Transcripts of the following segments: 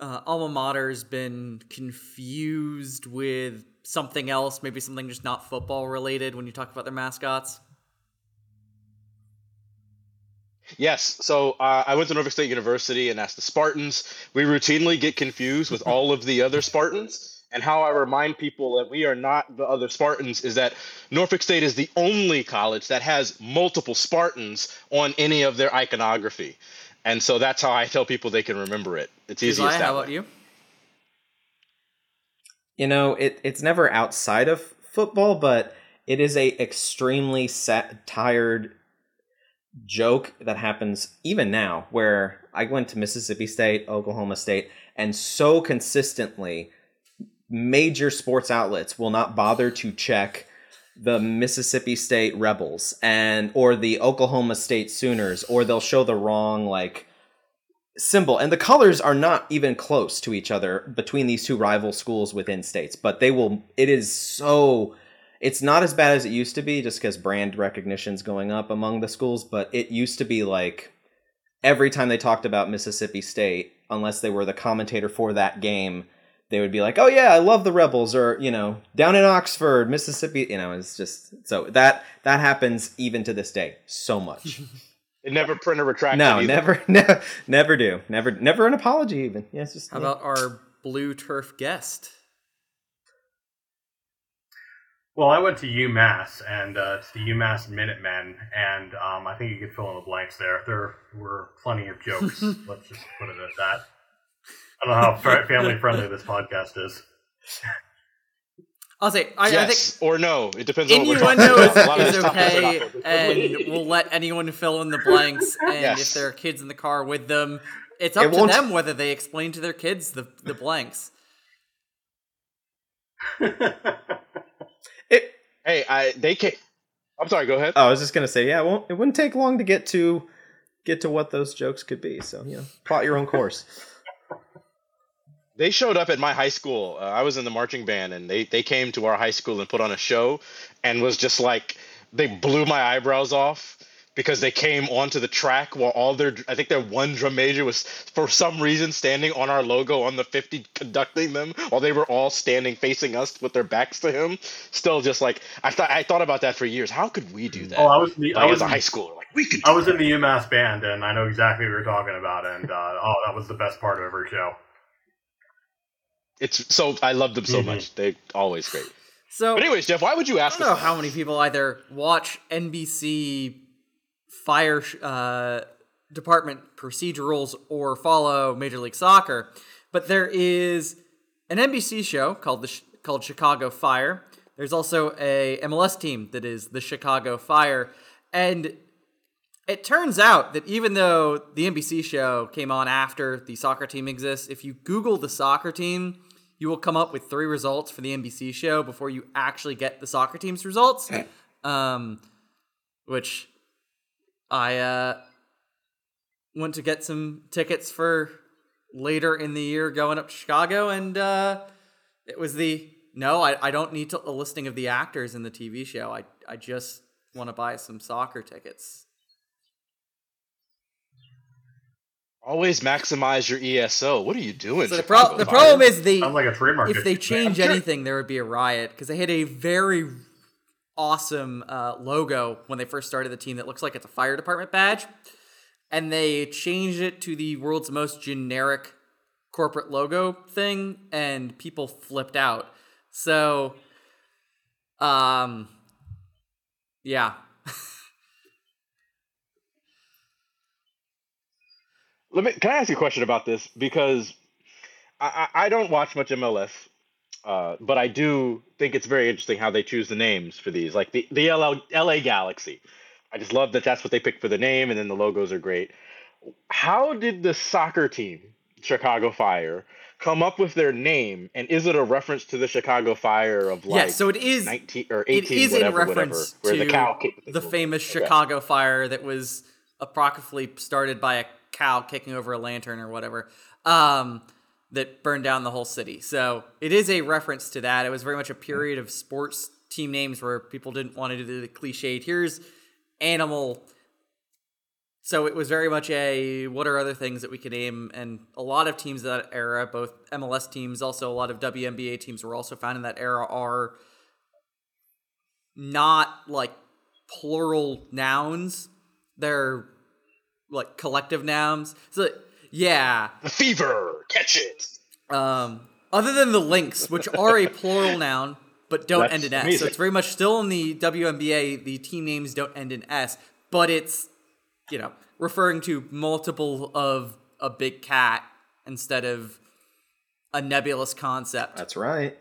uh, alma mater's been confused with something else, maybe something just not football related when you talk about their mascots? Yes. So uh, I went to Norfolk State University, and asked the Spartans, we routinely get confused with all of the other Spartans. And how I remind people that we are not the other Spartans is that Norfolk State is the only college that has multiple Spartans on any of their iconography. And so that's how I tell people they can remember it. It's easy. Josiah, how about you? You know, it, it's never outside of football, but it is a extremely set, tired joke that happens even now where I went to Mississippi State, Oklahoma State, and so consistently major sports outlets will not bother to check the Mississippi State Rebels and or the Oklahoma State Sooners or they'll show the wrong like symbol. And the colors are not even close to each other between these two rival schools within states but they will it is so it's not as bad as it used to be just because brand recognition's going up among the schools but it used to be like every time they talked about mississippi state unless they were the commentator for that game they would be like oh yeah i love the rebels or you know down in oxford mississippi you know it's just so that that happens even to this day so much it never print or retract no never never never do never never an apology even yeah it's just how yeah. about our blue turf guest well, I went to UMass, and uh, it's the UMass Minutemen, and um, I think you could fill in the blanks there. There were plenty of jokes. let's just put it at that. I don't know how family friendly this podcast is. I'll say, I, yes I think or no. It depends on what innuendo is, is okay, and we'll let anyone fill in the blanks. And yes. if there are kids in the car with them, it's up it to them whether they explain to their kids the the blanks. It, hey, I they can I'm sorry. Go ahead. Oh, I was just gonna say, yeah, it won't. It wouldn't take long to get to get to what those jokes could be. So, you know, plot your own course. They showed up at my high school. Uh, I was in the marching band, and they they came to our high school and put on a show, and was just like they blew my eyebrows off because they came onto the track while all their I think their one drum major was for some reason standing on our logo on the 50 conducting them while they were all standing facing us with their backs to him. Still just like I thought I thought about that for years. How could we do that? Oh, I was the, like, I was a high schooler. Like we could I was that. in the UMass band and I know exactly what you're talking about and uh, oh that was the best part of every show. It's so I love them so mm-hmm. much. They're always great. So, but anyways, Geoff, why would you ask? I don't know how many people either watch NBC fire uh, department procedurals or follow Major League Soccer, but there is an NBC show called the called Chicago Fire. There's also a MLS team that is the Chicago Fire, and it turns out that even though the NBC show came on after the soccer team exists, if you Google the soccer team, you will come up with three results for the NBC show before you actually get the soccer team's results. Um, which I uh, went to get some tickets for later in the year going up to Chicago, and uh, it was the no, I, I don't need to, a listing of the actors in the TV show. I, I just want to buy some soccer tickets. Always maximize your ESO. What are you doing? So the, pro- the problem is the like if they change anything, there would be a riot because they had a very awesome uh, logo when they first started the team that looks like it's a fire department badge. And they changed it to the world's most generic corporate logo thing, and people flipped out. So, um, yeah. Let me. Can I ask you a question about this? Because I, I don't watch much MLS uh, but I do think it's very interesting how they choose the names for these, like the the LA, LA Galaxy. I just love that that's what they picked for the name, and then the logos are great. How did the soccer team, Chicago Fire, come up with their name, and is it a reference to the Chicago Fire of like? Yeah, so it is nineteen or eighteen, it is whatever, in reference whatever, to the cow the famous. Chicago Fire that was apocryphally started by a cow kicking over a lantern or whatever. Um, that burned down the whole city. So it is a reference to that. It was very much a period of sports team names where people didn't want to do the cliched. Here's animal So it was very much a what are other things that we could name, and a lot of teams of that era, both MLS teams, also a lot of WNBA teams, were also found in that era are not like plural nouns; they're like collective nouns. So yeah, The fever, catch it. um, other than the Lynx, which are a plural noun but don't That's end in S. amazing. So it's very much still in the WNBA, the team names don't end in S, but it's, you know, referring to multiple of a big cat instead of a nebulous concept. That's right.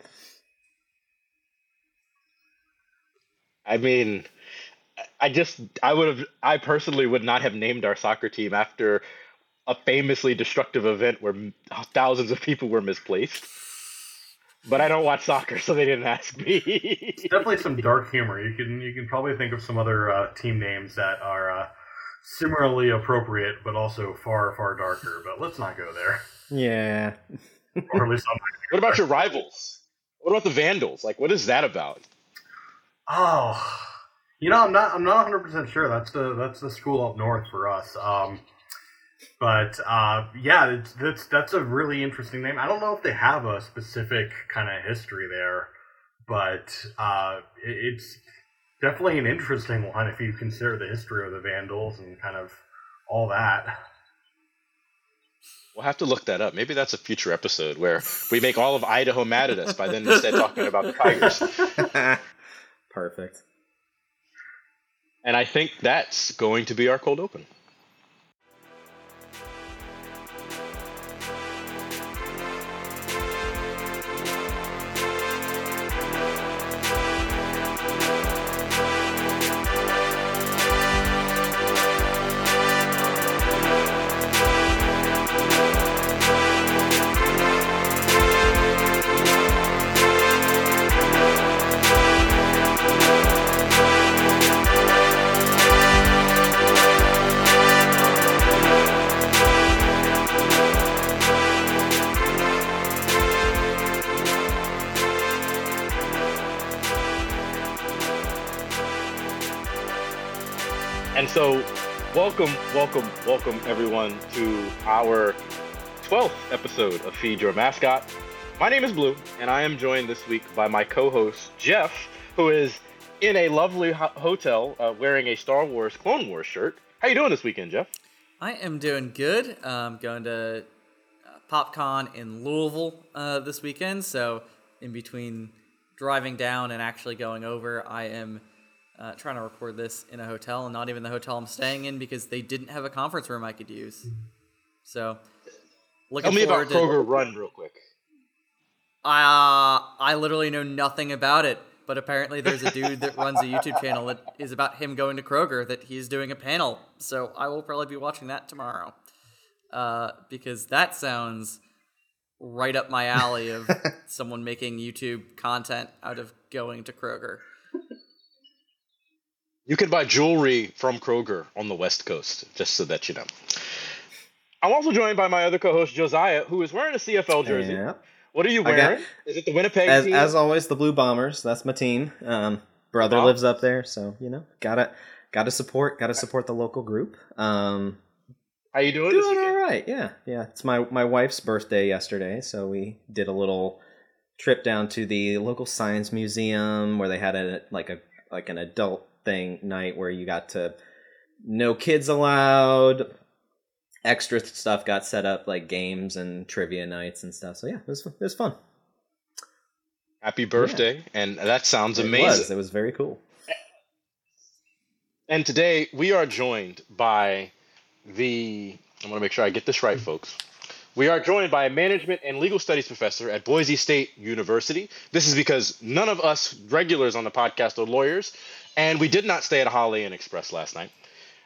I mean, I just, I would have, I personally would not have named our soccer team after a famously destructive event where thousands of people were misplaced. But I don't watch soccer, so they didn't ask me. Definitely some dark humor. You can you can probably think of some other uh, team names that are uh, similarly appropriate, but also far far darker. But let's not go there. Yeah. Or at least I'm what about your rivals? What about the Vandals? Like, what is that about? Oh, you know, I'm not. I'm not 100 percent sure. That's the that's the school up north for us. Um, but uh, yeah, it's, that's that's a really interesting name. I don't know if they have a specific kind of history there, but uh, it, it's definitely an interesting one if you consider the history of the Vandals and kind of all that. We'll have to look that up. Maybe that's a future episode where we make all of Idaho mad at us by then instead talking about the Tigers. Perfect. And I think that's going to be our cold open. Welcome, welcome, welcome everyone to our 12th episode of Feed Your Mascot. My name is Blu, and I am joined this week by my co host, Geoff, who is in a lovely ho- hotel uh, wearing a Star Wars Clone Wars shirt. How you doing this weekend, Geoff? I am doing good. I'm going to uh, PopCon in Louisville uh, this weekend, so in between driving down and actually going over, I am uh, trying to record this in a hotel, and not even the hotel I'm staying in because they didn't have a conference room I could use. So, looking Tell me about to, Kroger Run real quick. Uh, I literally know nothing about it, but apparently there's a dude that runs a YouTube channel that is about him going to Kroger that he's doing a panel. So I will probably be watching that tomorrow. Uh, because that sounds right up my alley of someone making YouTube content out of going to Kroger. You can buy jewelry from Kroger on the West Coast, just so that you know. I'm also joined by my other co-host Josiah, who is wearing a CFL jersey. Yeah. What are you I got- wearing? Is it the Winnipeg As, as always, the Blue Bombers. That's my team. Um, brother Wow. lives up there, so you know, gotta gotta support gotta support the local group. Um, How you doing doing all right. Yeah, yeah. It's my my wife's birthday yesterday, so we did a little trip down to the local science museum where they had a like a like an adult thing night where you got to no kids allowed extra stuff got set up like games and trivia nights and stuff so yeah it was it was fun Happy birthday! And that sounds it amazing. was it was very cool And today we are joined by the. I'm going to make sure I get this right, folks. We are joined by a management and legal studies professor at Boise State University. This is because none of us regulars on the podcast are lawyers, and we did not stay at a Holiday Inn Express last night.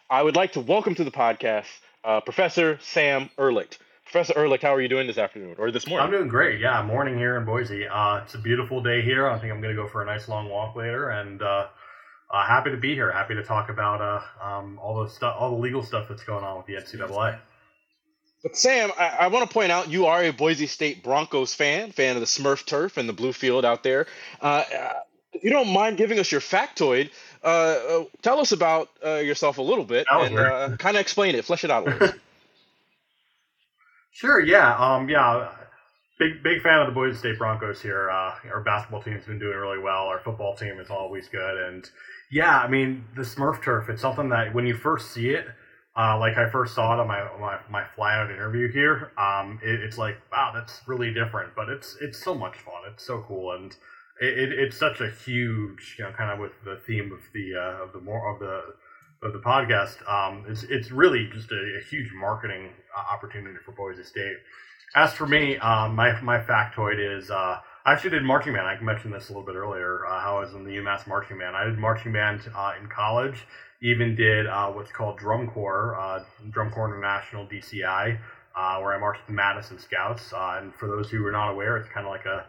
I would like to welcome to the podcast uh, Professor Sam Ehrlich. Professor Ehrlich, how are you doing this afternoon or this morning? I'm doing great. Yeah, morning here in Boise. Uh, it's a beautiful day here. I think I'm going to go for a nice long walk later, and uh, uh, happy to be here. Happy to talk about uh, um, all the stuff, all the legal stuff that's going on with the NCAA. But Sam, I, I want to point out you are a Boise State Broncos fan, fan of the Smurf turf and the blue field out there. If you don't mind giving us your factoid, uh, uh, tell us about uh, yourself a little bit and uh, kind of explain it, flesh it out a little. sure. Yeah. Um. Yeah. Big big fan of the Boise State Broncos here. Uh, our basketball team's been doing really well. Our football team is always good, and yeah, I mean the Smurf turf. It's something that when you first see it, uh, like I first saw it on my my, my fly out interview here. Um, it, it's like wow, that's really different, but it's it's so much fun. It's so cool, and it, it, it's such a huge, you know, kind of with the theme of the uh, of the more of the of the podcast. Um, it's it's really just a, a huge marketing uh, opportunity for Boise State. As for me, um, my my factoid is uh, I actually did marching band. I mentioned this a little bit earlier. Uh, how I was in the UMass marching band. I did marching band uh, in college. Even did uh, what's called drum corps, uh, drum corps international DCI, uh, where I marched the Madison Scouts. Uh, and for those who are not aware, it's kind of like a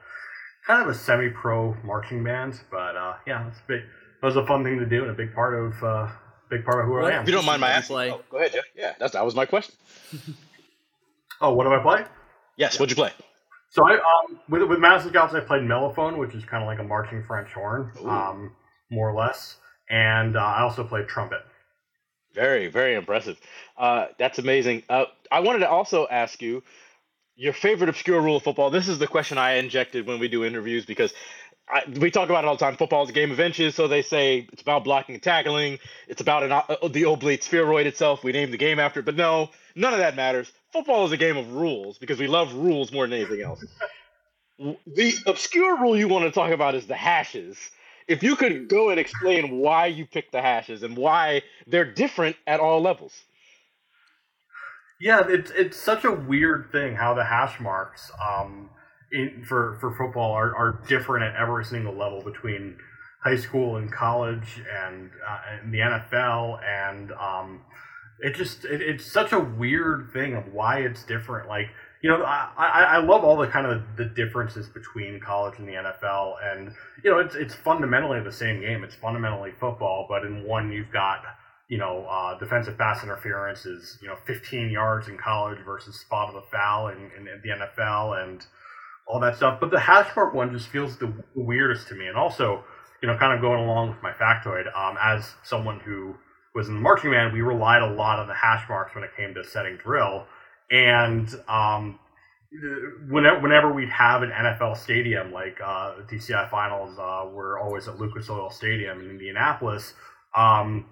kind of a semi-pro marching band. But yeah, it's big. It was a fun thing to do and a big part of big part of who I am. If you don't mind my asking, oh, go ahead, Geoff. Yeah, that's that was my question. oh, what do I play? Yes, what'd you play? So I um, with with Madison Scouts, I played mellophone, which is kind of like a marching French horn, um, more or less, and uh, I also played trumpet. Very, very impressive. Uh, that's amazing. Uh, I wanted to also ask you your favorite obscure rule of football. This is the question I injected when we do interviews because I, we talk about it all the time. Football is a game of inches, so they say it's about blocking and tackling. It's about an, uh, the oblate spheroid itself. We named the game after it, but no, none of that matters football is a game of rules because we love rules more than anything else. the obscure rule you want to talk about is the hashes. If you could go and explain why you picked the hashes and why they're different at all levels. Yeah, it's it's such a weird thing how the hash marks um, in, for for football are, are different at every single level between high school and college and, uh, and the NFL and um, it just it, it's such a weird thing of why it's different. Like you know, I, I, I love all the kind of the differences between college and the NFL, and you know, it's it's fundamentally the same game. It's fundamentally football, but in one you've got you know uh, defensive pass interference is you know 15 yards in college versus spot of the foul in, in, in the NFL, and all that stuff. But the hash mark one just feels the weirdest to me, and also you know, kind of going along with my factoid, um, as someone who was in the marching band, we relied a lot on the hash marks when it came to setting drill. And um, whenever, whenever we'd have an NFL stadium, like uh, DCI finals uh, were always at Lucas Oil Stadium in Indianapolis. Um,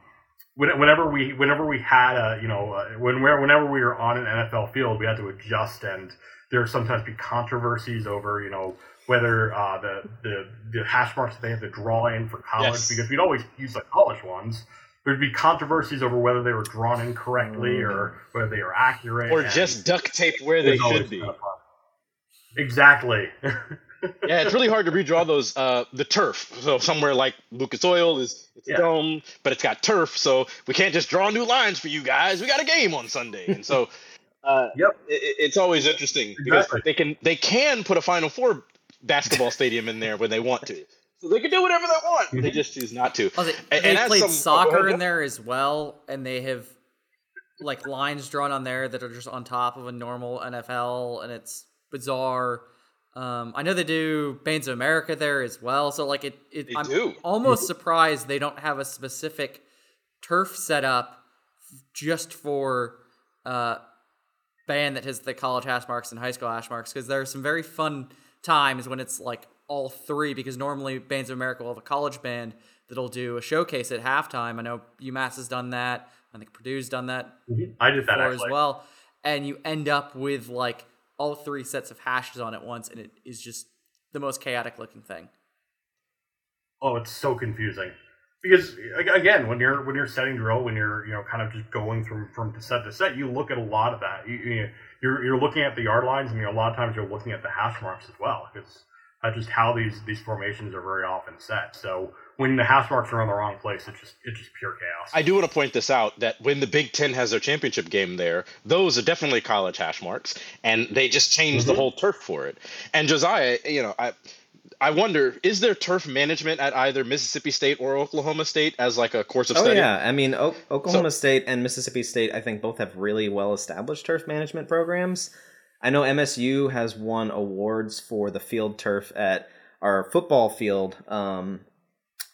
whenever we whenever we had a you know uh, when whenever we were on an NFL field, we had to adjust, and there would sometimes be controversies over you know whether uh, the, the the hash marks that they had to draw in for college yes. because we'd always use the college ones there'd be controversies over whether they were drawn incorrectly mm. or whether they were accurate, or just duct taped where they should be. Exactly. yeah, it's really hard to redraw those uh, the turf. So somewhere like Lucas Oil is it's a dome, but it's got turf, so we can't just draw new lines for you guys. We got a game on Sunday, and so uh, yep, it, it's always interesting because exactly. they can they can put a Final Four basketball stadium in there when they want to. So they can do whatever they want. They just choose not to. Oh, they, and, they and played some, soccer oh, in there as well, and they have like lines drawn on there that are just on top of a normal NFL, and it's bizarre. Um, I know they do Bands of America there as well, so like it. it I'm do. almost surprised they don't have a specific turf set up just for uh, band that has the college hash marks and high school hash marks because there are some very fun times when it's like all three because normally Bands of America will have a college band that'll do a showcase at halftime. I know UMass has done that. I think Purdue's done that. Mm-hmm. I did that as well. And you end up with like all three sets of hashes on at once, and it is just the most chaotic looking thing. Oh, it's so confusing because again, when you're when you're setting drill, when you're you know kind of just going from from set to set, you look at a lot of that. You, you you're you're looking at the yard lines, and a lot of times you're looking at the hash marks as well because uh, just how these these formations are very often set. So when the hash marks are in the wrong place, it's just it's just pure chaos. I do want to point this out that when the Big Ten has their championship game there, those are definitely college hash marks, and they just changed mm-hmm. the whole turf for it. And Josiah, you know, I. I wonder, is there turf management at either Mississippi State or Oklahoma State as like a course of oh, study? Oh yeah, I mean o- Oklahoma so, State and Mississippi State, I think both have really well established turf management programs. I know MSU has won awards for the field turf at our football field um,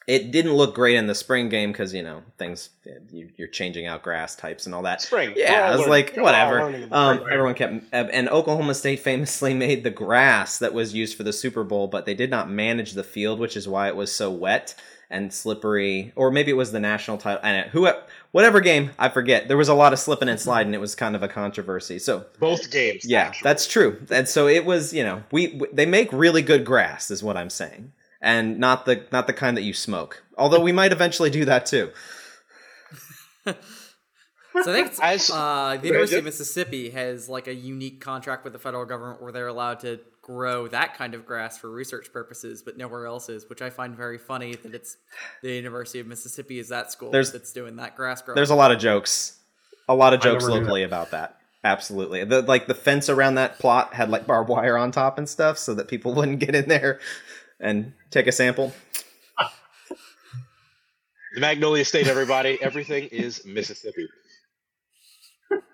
it didn't look great in the spring game because you know things you, you're changing out grass types and all that. Spring. Yeah, I was learning- like, whatever. Um, everyone kept, and Oklahoma State famously made the grass that was used for the Super Bowl, but they did not manage the field, which is why it was so wet and slippery. Or maybe it was the national title. And who, whatever game, I forget. There was a lot of slipping and sliding. It was kind of a controversy. So both games. yeah, actually. that's true. And so it was, you know, we, they make really good grass, is what I'm saying, and not the not the kind that you smoke. Although we might eventually do that too. So I think it's, As- uh, the University of Mississippi has like a unique contract with the federal government where they're allowed to grow that kind of grass for research purposes, but nowhere else is, which I find very funny that it's the University of Mississippi is that school There's- that's doing that grass growing. There's a lot of jokes, a lot of jokes never knew locally about that. Absolutely, the like the fence around that plot had like barbed wire on top and stuff, so that people wouldn't get in there and take a sample. The Magnolia State, everybody. Everything is Mississippi.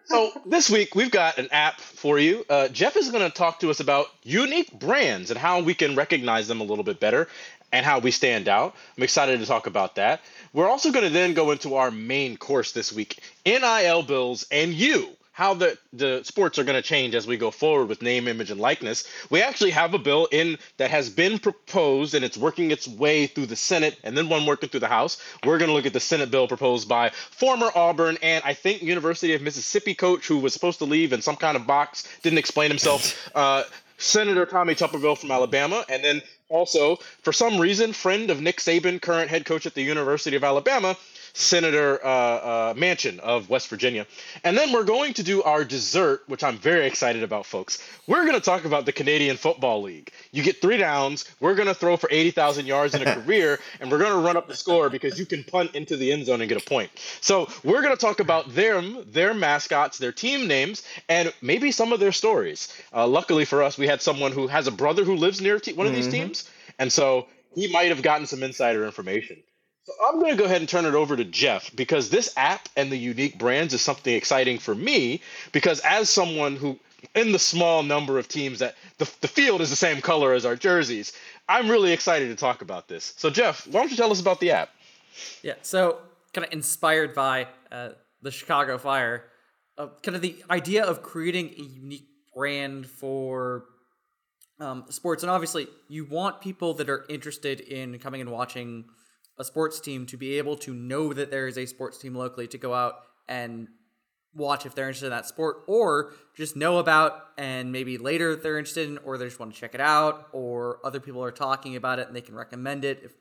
So this week we've got an app for you. Uh, Geoff is going to talk to us about unique brands and how we can recognize them a little bit better and how we stand out. I'm excited to talk about that. We're also going to then go into our main course this week: NIL bills and you. How the, the sports are going to change as we go forward with name, image, and likeness. We actually have a bill in that has been proposed and it's working its way through the Senate and then one working through the House. We're going to look at the Senate bill proposed by former Auburn and I think University of Mississippi coach who was supposed to leave in some kind of box, didn't explain himself. Uh, Senator Tommy Tuberville from Alabama, and then also, for some reason, friend of Nick Saban, current head coach at the University of Alabama, Senator uh, uh, Manchin of West Virginia. And then we're going to do our dessert, which I'm very excited about, folks. We're going to talk about the Canadian Football League. You get three downs. We're going to throw for 80,000 yards in a career, and we're going to run up the score because you can punt into the end zone and get a point. So we're going to talk about them, their mascots, their team names, and maybe some of their stories. Uh, luckily for us, we had someone who has a brother who lives near te- one of these teams, and so he might have gotten some insider information. So I'm going to go ahead and turn it over to Geoff because this app and the unique brands is something exciting for me because as someone who in the small number of teams that the, the field is the same color as our jerseys, I'm really excited to talk about this. So Geoff, why don't you tell us about the app? Yeah, so kind of inspired by uh, the Chicago Fire, uh, kind of the idea of creating a unique brand for um, sports, and obviously you want people that are interested in coming and watching a sports team to be able to know that there is a sports team locally to go out and watch if they're interested in that sport or just know about and maybe later if they're interested in or they just want to check it out or other people are talking about it and they can recommend it if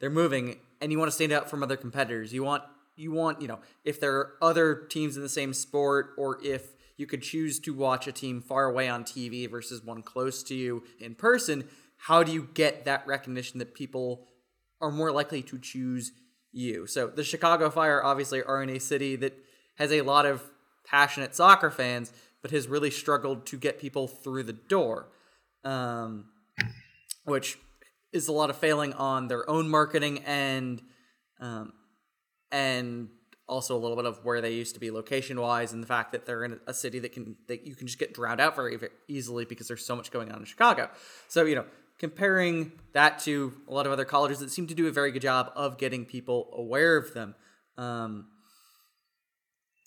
they're moving and you want to stand out from other competitors. You want you want you know if there are other teams in the same sport or if you could choose to watch a team far away on TV versus one close to you in person how do you get that recognition that people are more likely to choose you. So the Chicago Fire obviously are in a city that has a lot of passionate soccer fans, but has really struggled to get people through the door, um, which is a lot of failing on their own marketing and um, and also a little bit of where they used to be location wise and the fact that they're in a city that can that you can just get drowned out very, very easily because there's so much going on in Chicago. So you know comparing that to a lot of other colleges that seem to do a very good job of getting people aware of them. Um,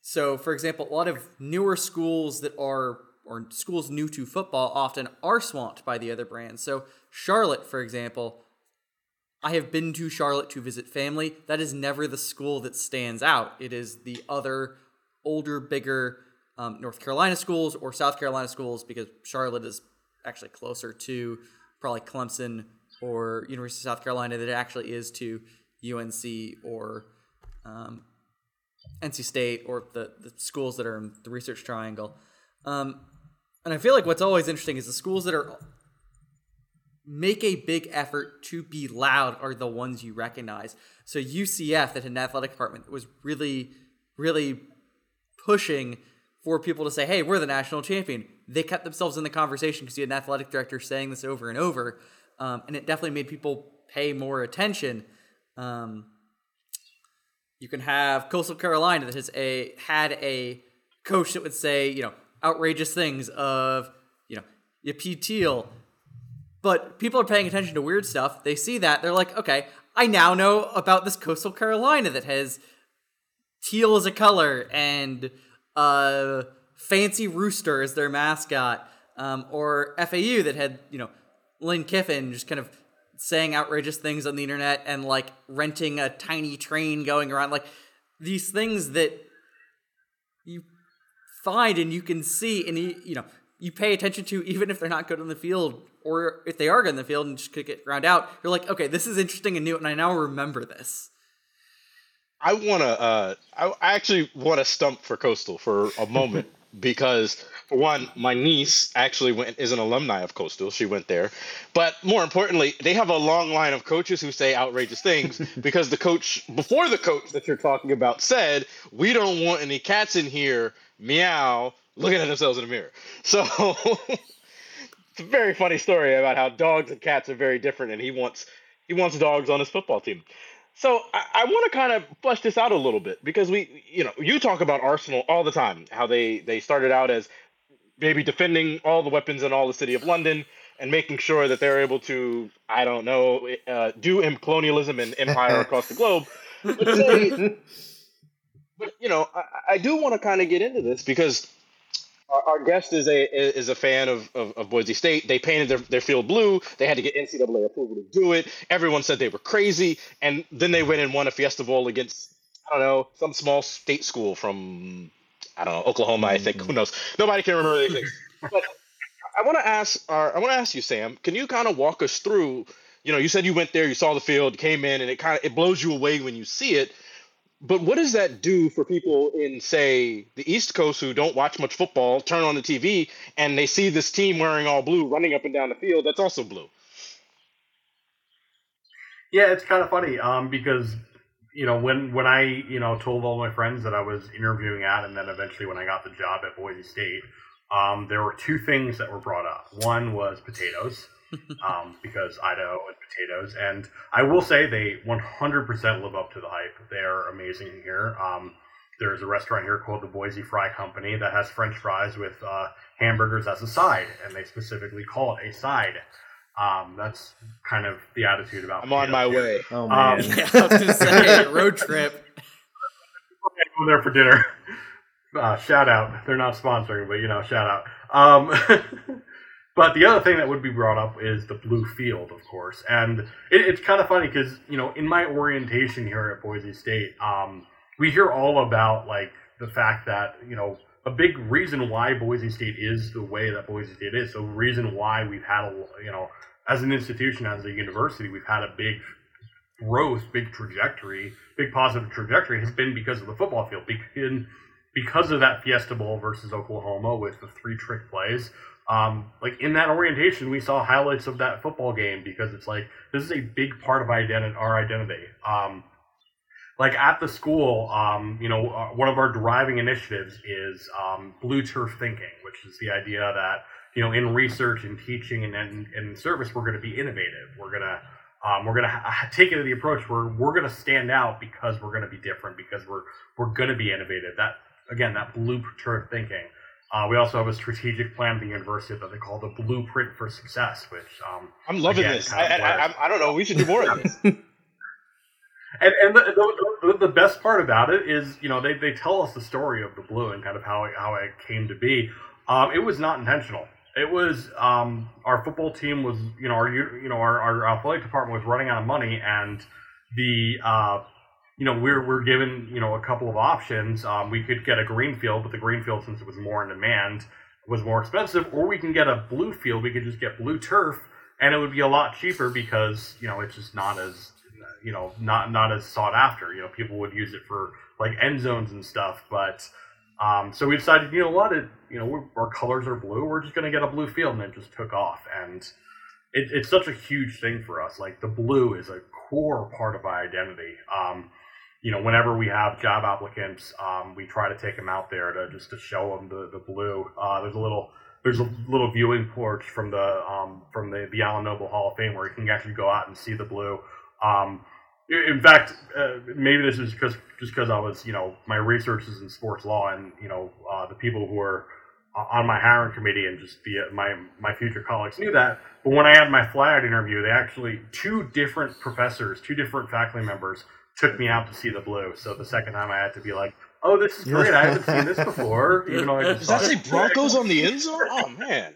so, for example, a lot of newer schools that are, or schools new to football, often are swamped by the other brands. So, Charlotte, for example, I have been to Charlotte to visit family. That is never the school that stands out. It is the other older, bigger um, North Carolina schools or South Carolina schools because Charlotte is actually closer to probably Clemson or University of South Carolina than it actually is to UNC or um, NC State or the, the schools that are in the research triangle. Um, and I feel like what's always interesting is the schools that are make a big effort to be loud are the ones you recognize. So UCF that had an athletic department that was really, really pushing for people to say, "Hey, we're the national champion." They kept themselves in the conversation because you had an athletic director saying this over and over, um, and it definitely made people pay more attention. Um, you can have Coastal Carolina that has a had a coach that would say, you know, outrageous things of, you know, P. Teal. But people are paying attention to weird stuff. They see that. They're like, okay, I now know about this Coastal Carolina that has teal as a color and uh fancy rooster as their mascot, um, or FAU that had you know Lane Kiffin just kind of saying outrageous things on the internet and like renting a tiny train going around like these things that you find and you can see and you, you know you pay attention to even if they're not good on the field or if they are good in the field and just could get ground out you're like okay this is interesting and new and i now remember this I want to. Uh, I, I actually want to stump for Coastal for a moment because, for one, my niece actually went is an alumni of Coastal. She went there, but more importantly, they have a long line of coaches who say outrageous things because the coach before the coach that you're talking about said, "We don't want any cats in here." Meow, looking at themselves in the mirror. So. it's a very funny story about how dogs and cats are very different, and he wants he wants dogs on his football team. So I, I want to kind of flesh this out a little bit because we, you know, you talk about Arsenal all the time, how they they started out as maybe defending all the weapons in all the city of London and making sure that they're able to, I don't know, uh, do colonialism and empire across the globe. But, say, but you know, I, I do want to kind of get into this because our, our guest is a is a fan of, of, of Boise State. They painted their, their field blue. They had to get NCAA approval to do it. Everyone said they were crazy, and then they went and won a Fiesta Bowl against I don't know some small state school from I don't know Oklahoma. I think who knows. Nobody can remember anything. but I want to ask our, I want to ask you, Sam. Can you kind of walk us through? You know, you said you went there, you saw the field, came in, and it kind of it blows you away when you see it. But what does that do for people in, say, the East Coast who don't watch much football, turn on the TV, and they see this team wearing all blue running up and down the field that's also blue? Yeah, it's kind of funny um, because you know when when I you know told all my friends that I was interviewing at, and then eventually when I got the job at Boise State, um, there were two things that were brought up. One was potatoes, um, because Idaho and potatoes. And I will say they 100% live up to the hype. They're amazing here. Um, there's a restaurant here called the Boise Fry Company that has French fries with uh, hamburgers as a side, and they specifically call it a side. Um, that's kind of the attitude about. I'm on my potatoes way. Oh Um, yeah, i was say road trip go there for dinner. Uh, shout out. They're not sponsoring, but you know, shout out. Um, but the other thing that would be brought up is the blue field, of course, and it, it's kind of funny because you know, in my orientation here at Boise State, um, we hear all about like the fact that you know a big reason why Boise State is the way that Boise State is. So reason why we've had a you know as an institution, as a university, we've had a big growth, big trajectory, big positive trajectory has been because of the football field. Because, because of that Fiesta Bowl versus Oklahoma with the three trick plays. Um, like in that orientation, we saw highlights of that football game because it's like this is a big part of identity, our identity. Um, like at the school, um, you know, uh, one of our driving initiatives is um, blue turf thinking, which is the idea that you know in research and teaching and and, service, we're going to be innovative. We're gonna um, we're gonna ha- take it to the approach where we're gonna stand out because we're gonna be different because we're we're gonna be innovative. That again, that blue turf thinking. Uh, we also have a strategic plan at the university that they call the blueprint for success, which um, I'm loving Again, this. I, I. I don't know. We should do more of this. And, and the, the, the best part about it is, you know, they, they tell us the story of the blue and kind of how it, how it came to be. Um, it was not intentional. It was um, our football team was, you know, our you know our, our athletic department was running out of money, and the uh, you know we're we're given you know a couple of options. Um, we could get a green field, but the green field, since it was more in demand, was more expensive, or we can get a blue field. We could just get blue turf, and it would be a lot cheaper because you know it's just not as you know not not as sought after. You know, people would use it for like end zones and stuff, but um, so we decided, you know what, it you know our colors are blue. We're just gonna get a blue field, and it just took off. And it, it's such a huge thing for us. Like the blue is a core part of our identity. Um, you know, whenever we have job applicants, um, we try to take them out there to just to show them the the blue. Uh, there's a little there's a little viewing porch from the um, from the the Allen Noble Hall of Fame where you can actually go out and see the blue. Um, in fact, uh, maybe this is because just because I was, you know, my research is in sports law, and you know, uh, the people who are on my hiring committee and just the my my future colleagues knew that. But when I had my fly interview, they actually two different professors, two different faculty members took me out to see the blue. So the second time I had to be like, "Oh, this is great! I haven't seen this before." Even though I just Does that say Broncos on the end zone? Oh man.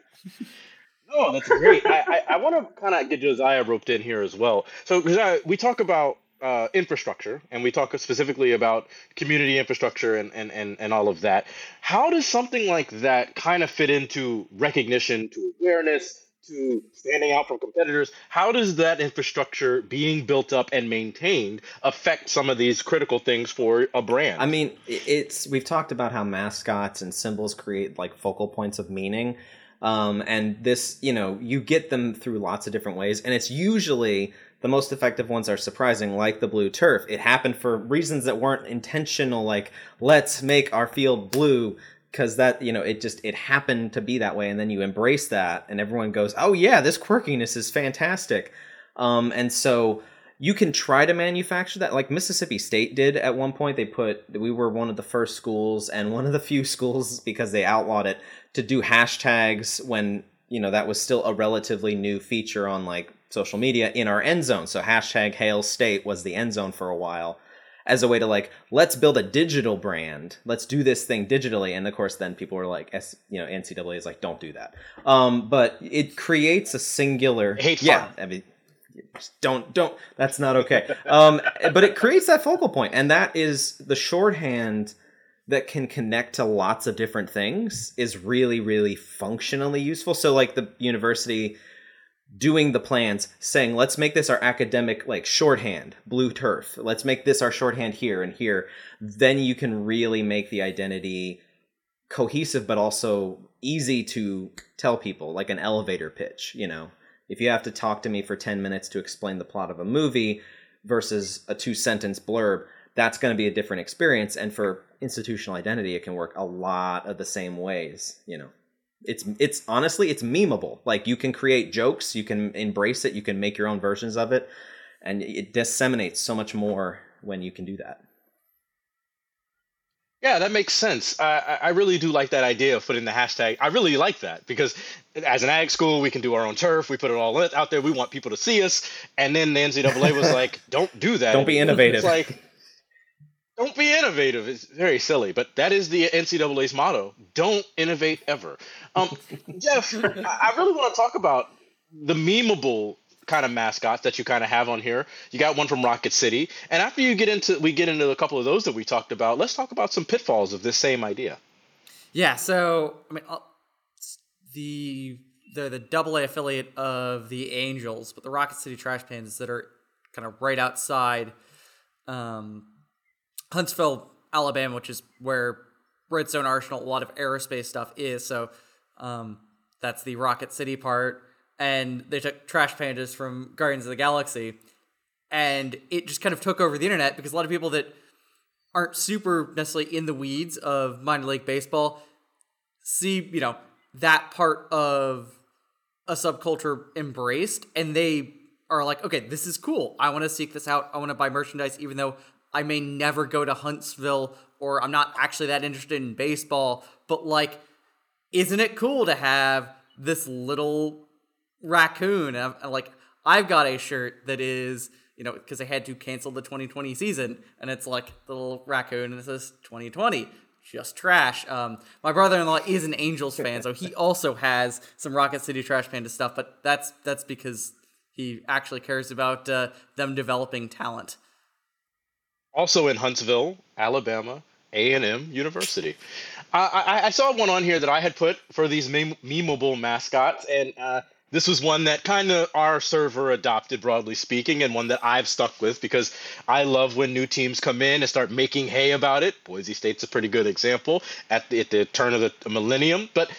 No, that's great. I, I, I want to kind of get Josiah roped in here as well. So Josiah, we talk about uh, infrastructure and we talk specifically about community infrastructure and, and, and, and all of that. How does something like that kind of fit into recognition, to awareness, to standing out from competitors? How does that infrastructure being built up and maintained affect some of these critical things for a brand? I mean, it's we've talked about how mascots and symbols create like focal points of meaning. Um, and this, you know, you get them through lots of different ways, and it's usually the most effective ones are surprising, like the blue turf. It happened for reasons that weren't intentional, like let's make our field blue because that you know it just it happened to be that way and then you embrace that and everyone goes oh yeah this quirkiness is fantastic. Um, and so you can try to manufacture that. Like mississippi state did at one point they put we were one of the first schools and one of the few schools because they outlawed it to do hashtags when you know that was still a relatively new feature on like social media in our end zone. So hashtag hail state was the end zone for a while as a way to like let's build a digital brand. Let's do this thing digitally. And of course then people were like S, you know ncaa is like don't do that. Um, but it creates a singular hate yeah i mean don't don't that's not okay. Um, but it creates that focal point. And that is the shorthand that can connect to lots of different things is really really functionally useful. So like the university doing the plans saying let's make this our academic like shorthand blue turf. Let's make this our shorthand here and here. Then you can really make the identity cohesive but also easy to tell people like an elevator pitch you know? If you have to talk to me for 10 minutes to explain the plot of a movie versus a two sentence blurb that's going to be a different experience and for institutional identity it can work a lot of the same ways you know it's it's honestly it's memeable. Like you can create jokes, you can embrace it, you can make your own versions of it, and it disseminates so much more when you can do that. Yeah, that makes sense. I, I really do like that idea of putting the hashtag. I really like that because as an ag school, we can do our own turf. We put it all out there. We want people to see us. And then the NCAA was like, "Don't do that. Don't be innovative." It's like don't be innovative. It's very silly, but that is the NCAA's motto. Don't innovate ever. Um, Geoff, I really want to talk about the memeable kind of mascots that you kind of have on here. You got one from Rocket City, and after you get into we get into a couple of those that we talked about. Let's talk about some pitfalls of this same idea. Yeah. So I mean, the they're the double A affiliate of the Angels, but the Rocket City Trash Pandas that are kind of right outside. Um, Huntsville, Alabama, which is where Redstone Arsenal, a lot of aerospace stuff is. So um, that's the Rocket City part. And they took Trash Pandas from Guardians of the Galaxy. And it just kind of took over the internet because a lot of people that aren't super necessarily in the weeds of minor league baseball see, you know, that part of a subculture embraced and they are like, okay, this is cool. I want to seek this out. I want to buy merchandise, even though I may never go to Huntsville or I'm not actually that interested in baseball, but like, isn't it cool to have this little raccoon? And I'm, like, I've got a shirt that is, you know, because they had to cancel the 2020 season, and it's like the little raccoon, and it says 2020 just trash. Um, my brother-in-law is an Angels fan, so he also has some Rocket City Trash Panda stuff, but that's that's because he actually cares about uh, them developing talent also in Huntsville, Alabama, A&M University. I, I, saw one on here that I had put for these meme- memeable mascots, and uh, this was one that kind of our server adopted, broadly speaking, and one that I've stuck with because I love when new teams come in and start making hay about it. Boise State's a pretty good example at the, at the turn of the millennium, but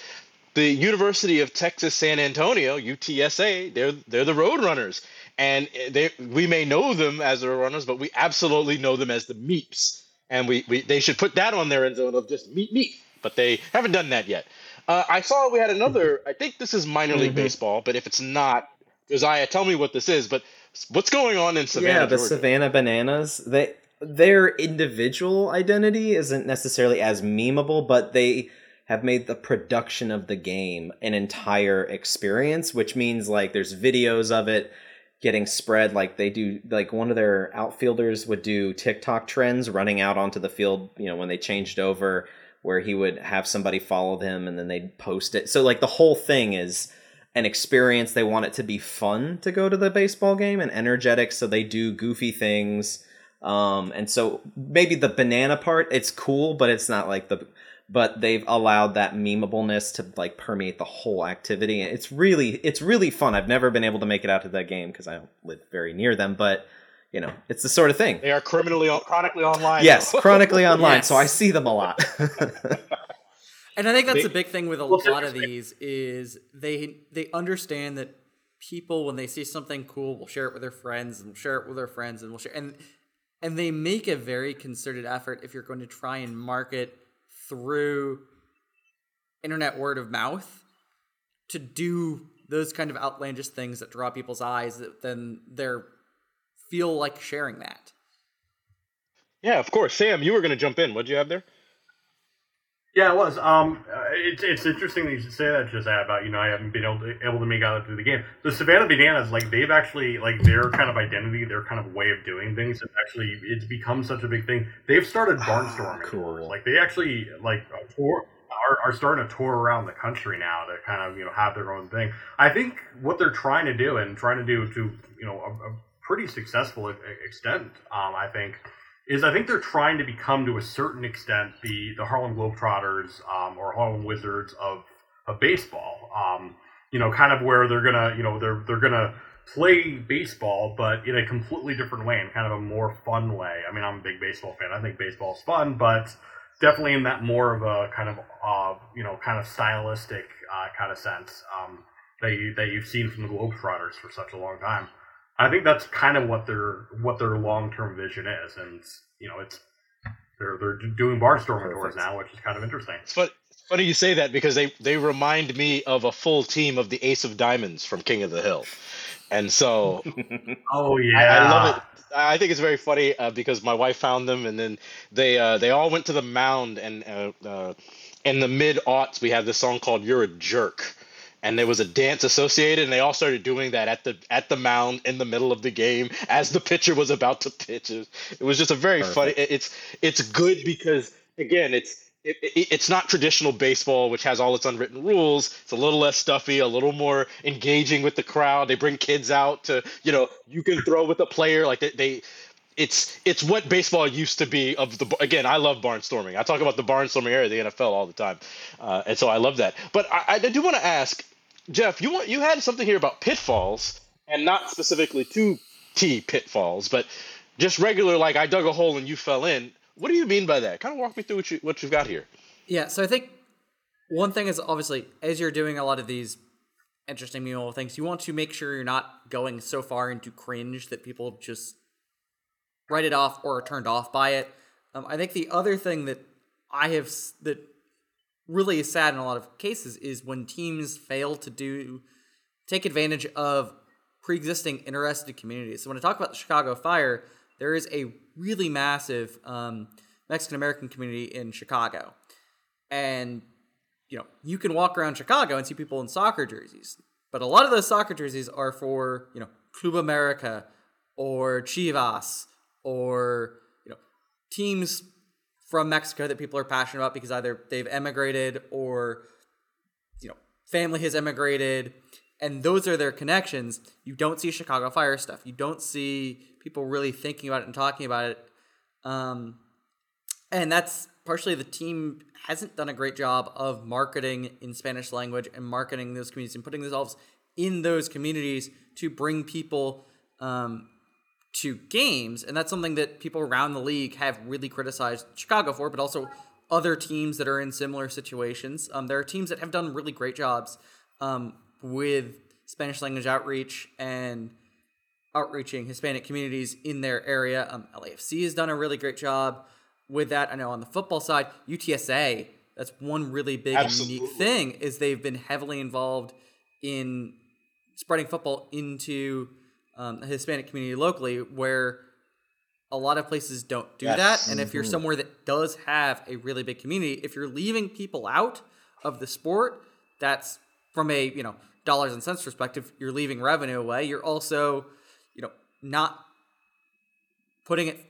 the University of Texas San Antonio, UTSA, they're they're the Roadrunners and they we may know them as the runners, but we absolutely know them as the meeps, and we, we they should put that on their end zone of just meet meep, but they haven't done that yet. Uh, I saw we had another. I think this is minor league mm-hmm. baseball, but if it's not, Josiah, tell me what this is. But what's going on in Savannah? Yeah, the Georgia? Savannah Bananas. They their individual identity isn't necessarily as memeable, but they have made the production of the game an entire experience, which means like there's videos of it getting spread like they do like one of their outfielders would do TikTok trends running out onto the field, you know, when they changed over where he would have somebody follow them and then they'd post it. So like the whole thing is an experience. They want it to be fun to go to the baseball game and energetic, so they do goofy things. Um, and so maybe the banana part, it's cool, but it's not like the but they've allowed that memeableness to like permeate the whole activity. It's really it's really fun. I've never been able to make it out to that game because I don't live very near them, but you know, it's the sort of thing. They are criminally chronically online. Yes, chronically online, yes. so I see them a lot. and I think that's they, the big thing with a lot of these is they they understand that people when they see something cool will share it with their friends and share it with their friends and will share and and they make a very concerted effort if you're going to try and market through internet word of mouth to do those kind of outlandish things that draw people's eyes that then they're feel like sharing that. Yeah of course. Sam you were going to jump in. What do you have there yeah, it was. Um, uh, it's it's interesting that you should say that, just about you know I haven't been able to able to make out through the game. The Savannah Bananas, like they've actually like their kind of identity, their kind of way of doing things, actually it's become such a big thing. They've started barnstorming. Oh, cool. Like they actually like tour are, are starting to tour around the country now to kind of you know have their own thing. I think what they're trying to do and trying to do to you know a, a pretty successful extent, um, I think is I think they're trying to become to a certain extent the the Harlem Globetrotters um, or Harlem Wizards of of baseball. Um, you know, kind of where they're gonna you know they're they're gonna play baseball, but in a completely different way, in kind of a more fun way. I mean, I'm a big baseball fan. I think baseball's fun, but definitely in that more of a kind of uh, you know kind of stylistic uh, kind of sense um, that you that you've seen from the Globetrotters for such a long time. I think that's kind of what their what their long term vision is, and you know, it's they're they're doing barnstorming tours now, which is kind of interesting. It's funny, funny you say that because they they remind me of a full team of the Ace of Diamonds from King of the Hill, and so oh yeah, I, I love it. I think it's very funny uh, because my wife found them, and then they uh, they all went to the mound, and uh, uh in the mid aughts we had this song called "You're a Jerk." And there was a dance associated and they all started doing that at the at the mound in the middle of the game as the pitcher was about to pitch. It was just a very Perfect. funny it's it's good because again it's it, it, it's not traditional baseball which has all its unwritten rules. It's a little less stuffy a little more engaging with the crowd. They bring kids out to you know you can throw with a player. Like they, they it's it's what baseball used to be of the again i love barnstorming i talk about the barnstorming era of the nfl all the time uh, and so i love that but i, I do want to ask Geoff, you want you had something here about pitfalls, and not specifically two T pitfalls, but just regular like I dug a hole and you fell in. What do you mean by that? Kind of walk me through what you what you've got here. Yeah, so I think one thing is obviously as you're doing a lot of these interesting memeable things, you want to make sure you're not going so far into cringe that people just write it off or are turned off by it. Um, I think the other thing that I have that really is sad in a lot of cases is when teams fail to do take advantage of pre-existing interested communities. So when I talk about the Chicago Fire, there is a really massive um, Mexican American community in Chicago, and you know you can walk around Chicago and see people in soccer jerseys, but a lot of those soccer jerseys are for you know Club America or Chivas or you know teams from Mexico that people are passionate about because either they've emigrated or you know family has emigrated and those are their connections. You don't see chicago fire stuff. You don't see people really thinking about it and talking about it. Um, and that's partially the team hasn't done a great job of marketing in spanish language and marketing those communities and putting themselves in those communities to bring people um, to games, and that's something that people around the league have really criticized Chicago for, but also other teams that are in similar situations. Um, there are teams that have done really great jobs um, with Spanish language outreach and outreaching Hispanic communities in their area. Um, LAFC has done a really great job with that. I know on the football side, UTSA, that's one really big Absolutely. and unique thing is they've been heavily involved in spreading football into um, a Hispanic community locally where a lot of places don't do yes. that. And if you're mm-hmm. somewhere that does have a really big community, if you're leaving people out of the sport. That's from a you know dollars and cents perspective. You're leaving revenue away. You're also you know not putting it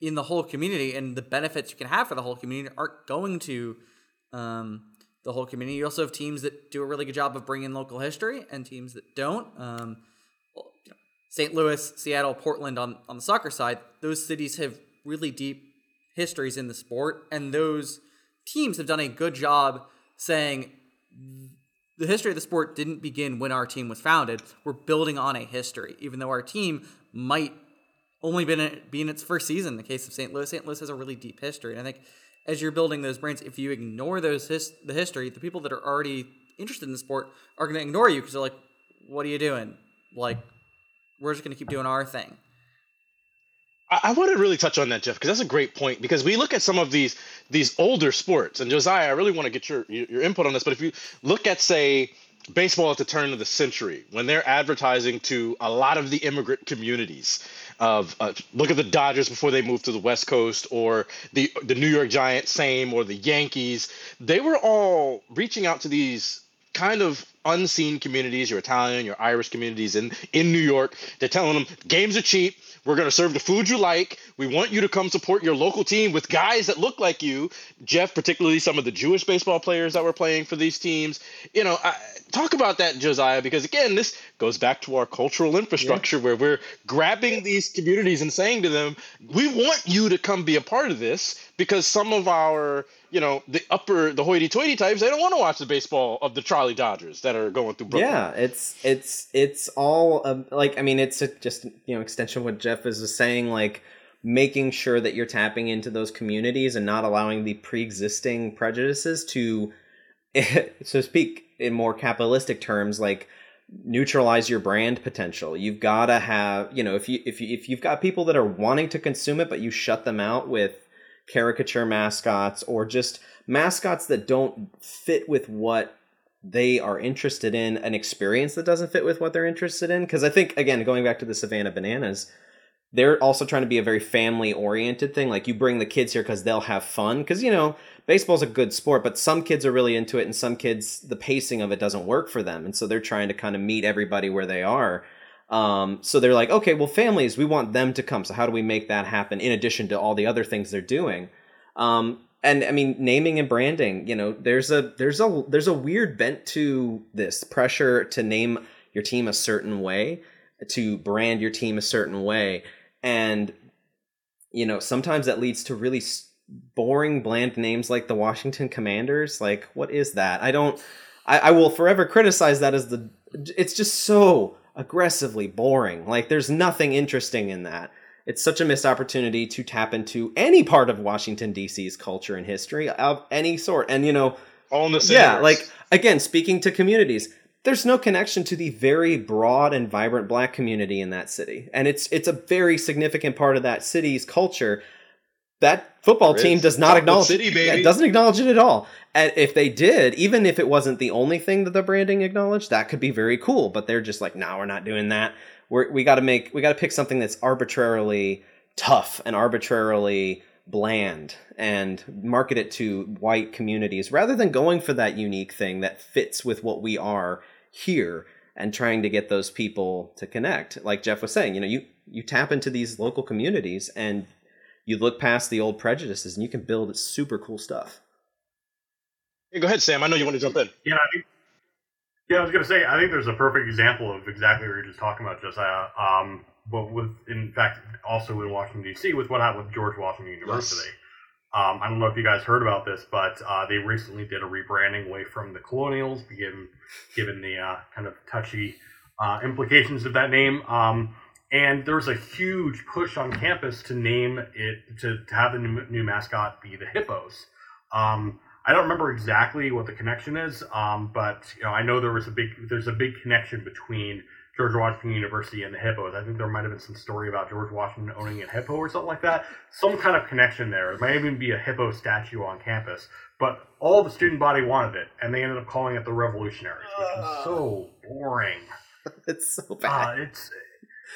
in the whole community, and the benefits you can have for the whole community aren't going to um, the whole community. You also have teams that do a really good job of bringing local history, and teams that don't. Um, well, you know, St. Louis, Seattle, Portland on on the soccer side, those cities have really deep histories in the sport, and those teams have done a good job saying the history of the sport didn't begin when our team was founded. We're building on a history, even though our team might only been in, be in its first season. In the case of St. Louis, St. Louis has a really deep history, and I think as you're building those brands, if you ignore those his, the history, the people that are already interested in the sport are going to ignore you because they're like, "What are you doing? Like, we're just going to keep doing our thing." I, I want to really touch on that, Geoff, because that's a great point. Because we look at some of these these older sports, and Josiah, I really want to get your your input on this. But if you look at, say, baseball at the turn of the century, when they're advertising to a lot of the immigrant communities, of uh, look at the Dodgers before they moved to the West Coast, or the the New York Giants, same, or the Yankees. They were all reaching out to these kind of unseen communities, your Italian, your Irish communities in in New York. They're telling them games are cheap. We're going to serve the food you like. We want you to come support your local team with guys that look like you. Geoff, particularly some of the Jewish baseball players that were playing for these teams. You know, I, talk about that, Josiah, because again, this goes back to our cultural infrastructure yeah. where we're grabbing these communities and saying to them, we want you to come be a part of this because some of our you know the upper the hoity-toity types they don't want to watch the baseball of the Charlie Dodgers that are going through Brooklyn. Yeah, it's it's it's all like I mean it's a, just you know extension of what Geoff is saying like making sure that you're tapping into those communities and not allowing the pre-existing prejudices to so speak in more capitalistic terms like neutralize your brand potential. You've got to have, you know, if you if you if you've got people that are wanting to consume it but you shut them out with caricature mascots or just mascots that don't fit with what they are interested in an experience that doesn't fit with what they're interested in? Because i think again going back to the savannah bananas they're also trying to be a very family oriented thing. Like you bring the kids here because they'll have fun. Because you know baseball's a good sport but some kids are really into it and some kids the pacing of it doesn't work for them. And so they're trying to kind of meet everybody where they are um, so they're like, okay, well, families, we want them to come. So how do we make that happen in addition to all the other things they're doing? Um, and I mean, naming and branding. You know, there's a there's a there's a weird bent to this pressure to name your team a certain way, to brand your team a certain way, and you know, sometimes that leads to really boring, bland names like the Washington Commanders. Like, what is that? I don't. I, I will forever criticize that as the. It's just so aggressively boring. Like there's nothing interesting in that. It's such a missed opportunity to tap into any part of Washington D.C.'s culture and history of any sort. And you know, all in the same. Yeah, like again, speaking to communities, there's no connection to the very broad and vibrant black community in that city. And it's it's a very significant part of that city's culture that football team does not acknowledge City, it. It doesn't acknowledge it at all. And if they did, even if it wasn't the only thing that the branding acknowledged, that could be very cool. But they're just like, no, nah, we're not doing that. We're, we got to make, we got to pick something that's arbitrarily tough and arbitrarily bland and market it to white communities rather than going for that unique thing that fits with what we are here and trying to get those people to connect. Like Geoff was saying, you know, you you tap into these local communities and you look past the old prejudices and you can build super cool stuff. Hey, go ahead, Sam. I know you want to jump in. Yeah, I think, yeah, I was going to say, I think there's a perfect example of exactly what you're just talking about, Josiah. Um, but with, in fact, also in Washington D.C. with what happened with George Washington University. Yes. Um, I don't know if you guys heard about this, but uh, they recently did a rebranding away from the Colonials, given given the uh, kind of touchy uh, implications of that name. Um, and there was a huge push on campus to name it to, to have the new, new mascot be the hippos. Um, I don't remember exactly what the connection is, um, but you know I know there was a big there's a big connection between George Washington University and the hippos. I think there might have been some story about George Washington owning a hippo or something like that. Some kind of connection there. It might even be a hippo statue on campus. But all the student body wanted it, and they ended up calling it the Revolutionaries, which is so boring. it's so bad. Uh, it's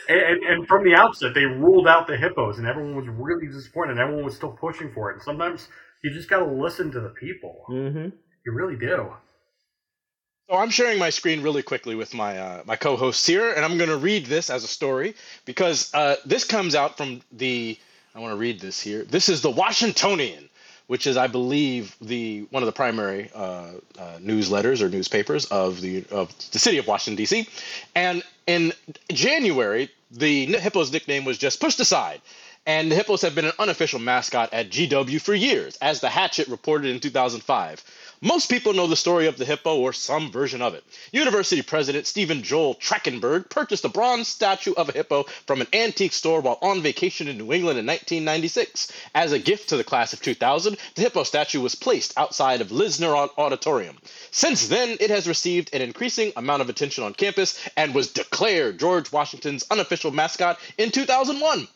and, and, from the outset, they ruled out the hippos, and everyone was really disappointed. And everyone was still pushing for it. And sometimes you just got to listen to the people. Mm-hmm. You really do. So I'm sharing my screen really quickly with my uh, my co-hosts here, and I'm going to read this as a story because uh, this comes out from the. I want to read this here. This is the Washingtonian, which is, I believe, the one of the primary uh, uh, newsletters or newspapers of the of the city of Washington D.C. And in January, the Hippos nickname was just pushed aside. And the Hippos have been an unofficial mascot at GW for years, as the Hatchet reported in 2005. Most people know the story of the hippo or some version of it. University president Stephen Joel Trachtenberg purchased a bronze statue of a hippo from an antique store while on vacation in New England in 1996. As a gift to the class of 2000, the hippo statue was placed outside of Lisner Auditorium. Since then, it has received an increasing amount of attention on campus and was declared George Washington's unofficial mascot in 2001.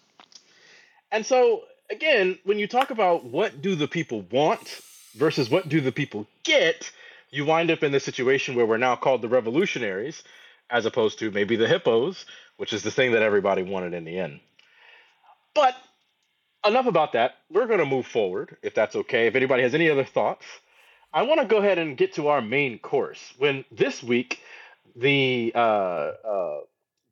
And so, again, when you talk about what do the people want versus what do the people get, you wind up in the situation where we're now called the revolutionaries, as opposed to maybe the hippos, which is the thing that everybody wanted in the end. But enough about that. We're going to move forward, if that's okay. If anybody has any other thoughts, I want to go ahead and get to our main course. When this week, the uh, uh,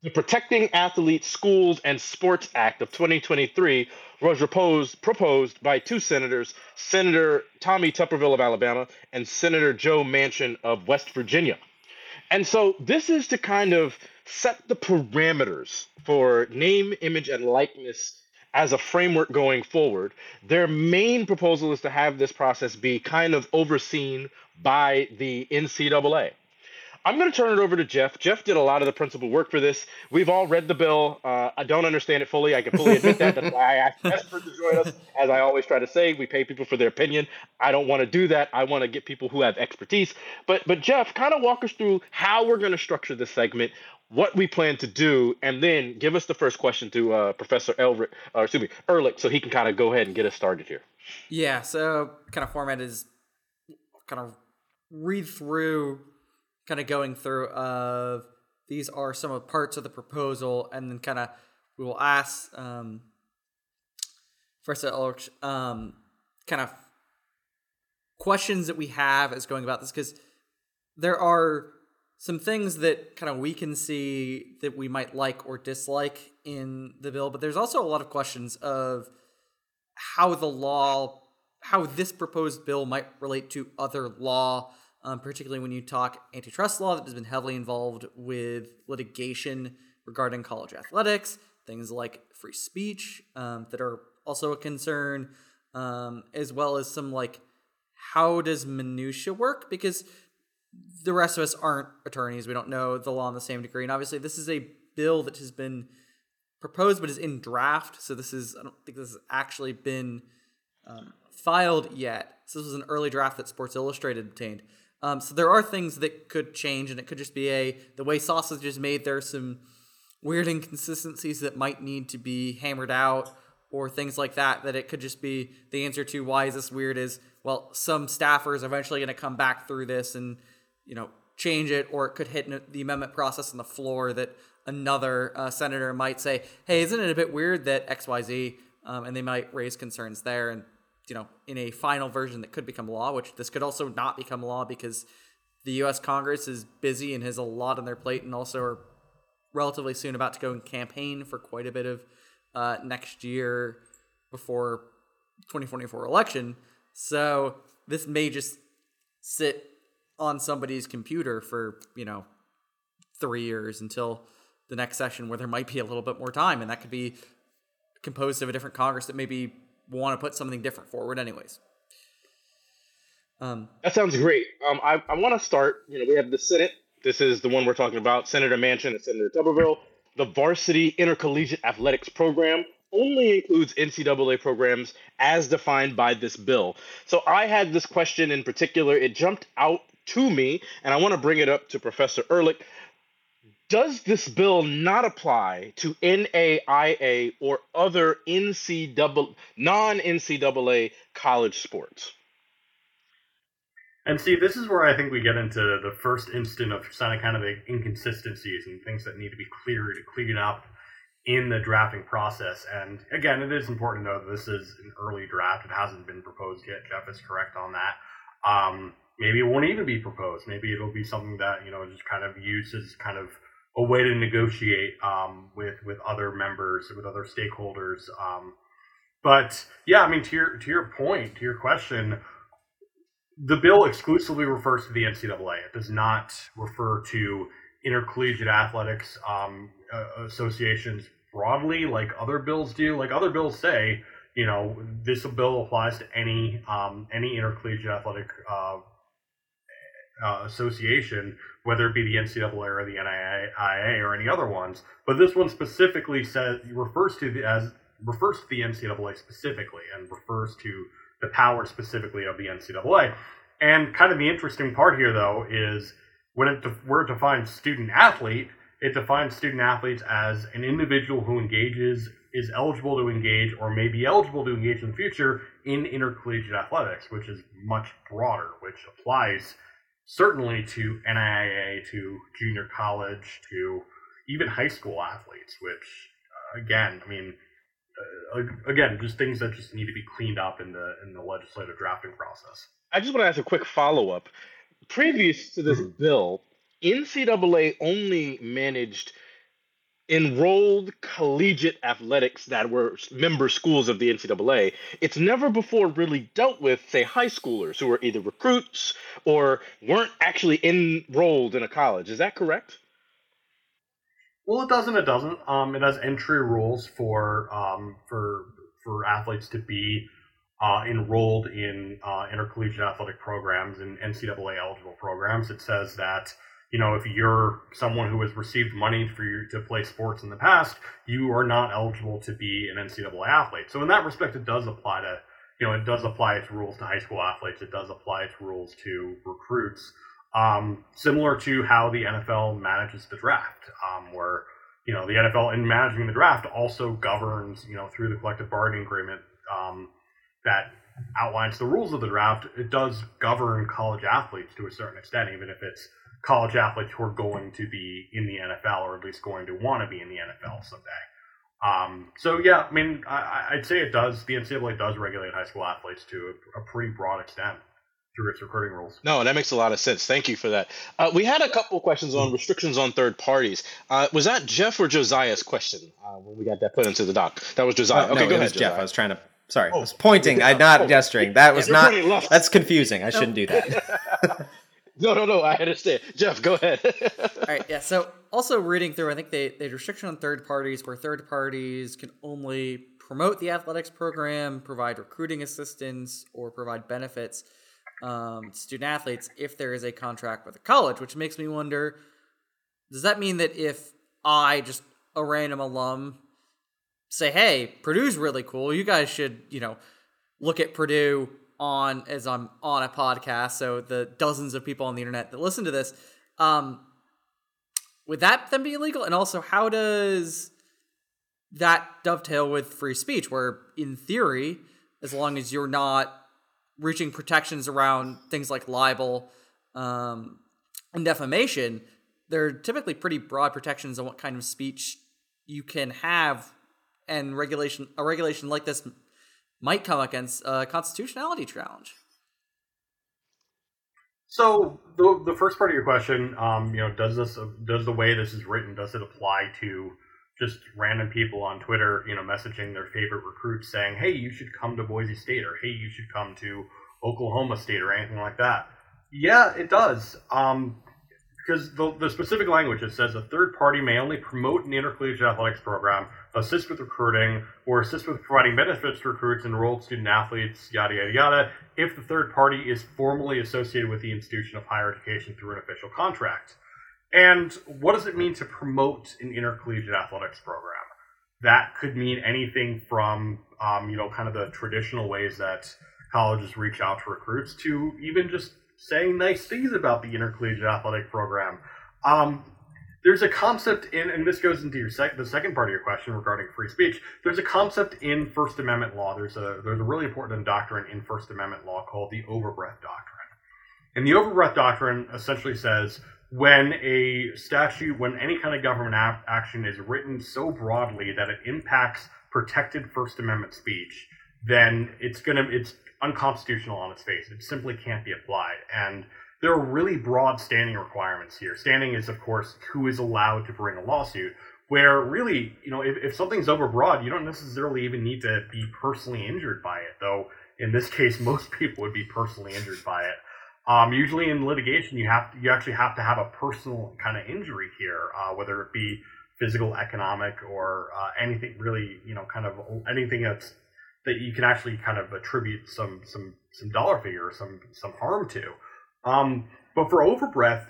the Protecting Athletes, Schools, and Sports Act of 2023 was proposed, proposed by two senators, Senator Tommy Tuberville of Alabama and Senator Joe Manchin of West Virginia. And so this is to kind of set the parameters for name, image, and likeness as a framework going forward. Their main proposal is to have this process be kind of overseen by the NCAA. I'm going to turn it over to Geoff. Geoff did a lot of the principal work for this. We've all read the bill. Uh, I don't understand it fully. I can fully admit that. That's why I asked Jesper to join us. As I always try to say, we pay people for their opinion. I don't want to do that. I want to get people who have expertise. But but Geoff, kind of walk us through how we're going to structure this segment, what we plan to do, and then give us the first question to uh, Professor Elric, or excuse me, Ehrlich, so he can kind of go ahead and get us started here. Yeah. So kind of format is kind of read through kind of going through of these are some of parts of the proposal, and then kind of we will ask um, first um, kind of questions that we have as going about this because there are some things that kind of we can see that we might like or dislike in the bill, but there's also a lot of questions of how the law, how this proposed bill might relate to other law um, particularly when you talk antitrust law that has been heavily involved with litigation regarding college athletics, things like free speech um, that are also a concern, um, as well as some like how does minutia work? Because the rest of us aren't attorneys. We don't know the law in the same degree. And obviously this is a bill that has been proposed but is in draft. So this is i don't think this has actually been um, filed yet. So this was an early draft that sports illustrated obtained um, so there are things that could change, and it could just be a the way sausage is made. There's some weird inconsistencies that might need to be hammered out, or things like that. That it could just be the answer to why is this weird is well, some staffers are eventually going to come back through this and you know change it, or it could hit the amendment process on the floor that another uh, senator might say, hey, isn't it a bit weird that X Y Z, um, and they might raise concerns there and you know, in a final version that could become law, which this could also not become law because the U.S. Congress is busy and has a lot on their plate, and also are relatively soon about to go and campaign for quite a bit of uh, next year before 2024 election. So this may just sit on somebody's computer for you know three years until the next session where there might be a little bit more time, and that could be composed of a different Congress that maybe want to put something different forward, anyways. Um, that sounds great. Um, I, I want to start. You know, we have the Senate. This is the one we're talking about. Senator Manchin and Senator Tuberville. The Varsity Intercollegiate Athletics Program only includes NCAA programs as defined by this bill. So I had this question in particular. It jumped out to me, and I want to bring it up to Professor Ehrlich does this bill not apply to NAIA or other NCAA, non-NCAA college sports? And see, this is where I think we get into the first instant of kind of inconsistencies and things that need to be cleared, cleared up in the drafting process. And again, it is important to note that this is an early draft; it hasn't been proposed yet. Geoff is correct on that. Um, maybe it won't even be proposed. Maybe it'll be something that you know just kind of used as kind of a way to negotiate um, with with other members, with other stakeholders. Um, but yeah, I mean, to your to your point, to your question, the bill exclusively refers to the NCAA. It does not refer to intercollegiate athletics um, uh, associations broadly, like other bills do. Like other bills say, you know, this bill applies to any um, any intercollegiate athletic uh, uh, association, whether it be the NCAA or the NIAA or any other ones. But this one specifically says refers to the as refers to the NCAA specifically and refers to the power specifically of the NCAA. And kind of the interesting part here, though, is when it de- where it defines student athlete, it defines student athletes as an individual who engages, is eligible to engage, or may be eligible to engage in the future in intercollegiate athletics, which is much broader, which applies certainly to NIAA, to junior college, to even high school athletes, which, uh, again, I mean, uh, again, just things that just need to be cleaned up in the in the legislative drafting process. I just want to ask a quick follow up. Previous to this Mhm. bill, NCAA only managed enrolled collegiate athletics that were member schools of the NCAA. It's never before really dealt with, say, high schoolers who were either recruits or weren't actually enrolled in a college. Is that correct? Well, it doesn't. It doesn't. Um, it has entry rules for um, for for athletes to be uh, enrolled in uh, intercollegiate athletic programs and NCAA eligible programs. It says that you know if you're someone who has received money for you to play sports in the past, you are not eligible to be an NCAA athlete. So in that respect, it does apply to you know it does apply its rules to high school athletes. It does apply its rules to recruits um, similar to how the NFL manages the draft, um, where you know the NFL in managing the draft also governs, you know, through the collective bargaining agreement um, that outlines the rules of the draft. It does govern college athletes to a certain extent, even if it's college athletes who are going to be in the NFL or at least going to want to be in the NFL someday. Um, so yeah, I mean, I, I'd say it does. The NCAA does regulate high school athletes to a, a pretty broad extent through its recruiting rules. No, that makes a lot of sense. Thank you for that. Uh, we had a couple questions on restrictions on third parties. Uh, was that Geoff or Josiah's question uh, when we got that put into the doc? That was Josiah. Oh, okay, no, go it ahead, was Geoff. Josiah. I was trying to. Sorry, I Oh. was pointing. I'm not Oh. gesturing. That was You're not. That's confusing. I shouldn't do that. No, no, no. I understand. Geoff, go ahead. All right, yeah. So also reading through, I think they they restriction on third parties where third parties can only promote the athletics program, provide recruiting assistance, or provide benefits um, to student athletes if there is a contract with a college. Which makes me wonder: Does that mean that if I just a random alum say, "Hey, Purdue's really cool. You guys should, you know, look at Purdue on as I'm on a podcast." So the dozens of people on the internet that listen to this, um, would that then be illegal? And also, how does that dovetail with free speech? Where in theory, as long as you're not reaching protections around things like libel um, and defamation, there are typically pretty broad protections on what kind of speech you can have, and regulation a regulation like this might come against a constitutionality challenge. So the the first part of your question, um, you know, does this does the way this is written does it apply to just random people on Twitter, you know, messaging their favorite recruits saying, "Hey, you should come to Boise State," or "Hey, you should come to Oklahoma State," or anything like that? Yeah, it does. Um, because the, the specific language it says a third party may only promote an intercollegiate athletics program, assist with recruiting, or assist with providing benefits to recruits, enrolled student athletes, yada yada yada, if the third party is formally associated with the institution of higher education through an official contract. And what does it mean to promote an intercollegiate athletics program? That could mean anything from, um, you know, kind of the traditional ways that colleges reach out to recruits to even just saying nice things about the intercollegiate athletic program. Um, there's a concept in, and this goes into your sec- the second part of your question regarding free speech. There's a concept in First Amendment law. There's a there's a really important doctrine in First Amendment law called the overbreadth doctrine. And the overbreadth doctrine essentially says when a statute, when any kind of government action is written so broadly that it impacts protected First Amendment speech, then it's gonna it's unconstitutional on its face. It simply can't be applied. And there are really broad standing requirements here. Standing is, of course, who is allowed to bring a lawsuit. Where really, you know, if, if something's overbroad, you don't necessarily even need to be personally injured by it. Though in this case, most people would be personally injured by it. Um, usually in litigation, you have to, you actually have to have a personal kind of injury here, uh, whether it be physical, economic, or uh, anything really, you know, kind of anything that's that you can actually kind of attribute some some some dollar figure or some some harm to. Um, but for overbreadth,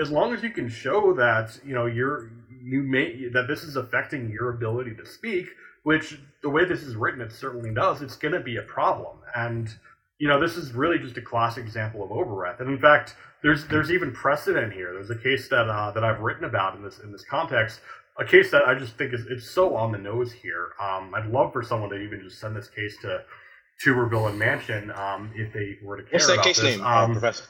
as long as you can show that you know you're you may that this is affecting your ability to speak, which the way this is written, it certainly does. It's going to be a problem, and you know, this is really just a classic example of overbreadth. And in fact, there's there's even precedent here. There's a case that uh, that I've written about in this in this context. A case that I just think is it's so on the nose here. Um, I'd love for someone to even just send this case to Tuberville and Manchin um, if they were to care What's that about case this. name, Um, Professor?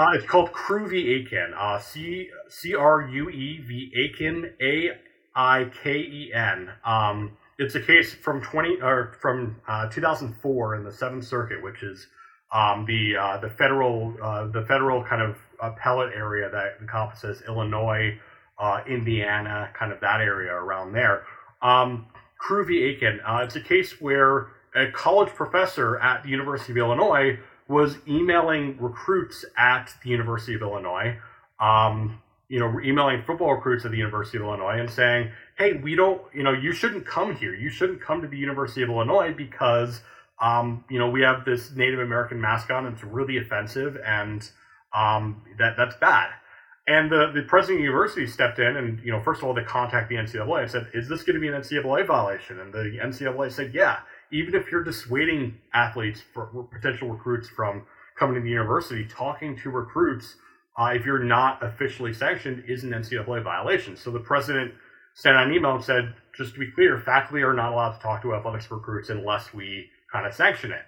Uh, it's called Crue v. Aiken. Uh, C C R U E V Aiken A I K E N. Um, it's a case from twenty or from uh, 2004 in the Seventh Circuit, which is um, the uh, the federal uh, the federal kind of appellate area that encompasses Illinois, uh, Indiana, kind of that area around there. Um, Crue v. Aiken. Uh, it's a case where a college professor at the University of Illinois was emailing recruits at the University of Illinois, um, you know, emailing football recruits at the University of Illinois and saying, "Hey, we don't, you know, you shouldn't come here. You shouldn't come to the University of Illinois because, um, you know, we have this Native American mascot and it's really offensive and um, that that's bad." And the, the president of the university stepped in and, you know, first of all, they contacted the NCAA and said, is this going to be an NCAA violation? And the NCAA said, yeah, even if you're dissuading athletes, for potential recruits from coming to the university, talking to recruits, uh, if you're not officially sanctioned, is an NCAA violation. So the president sent out an email and said, just to be clear, faculty are not allowed to talk to athletics recruits unless we kind of sanction it.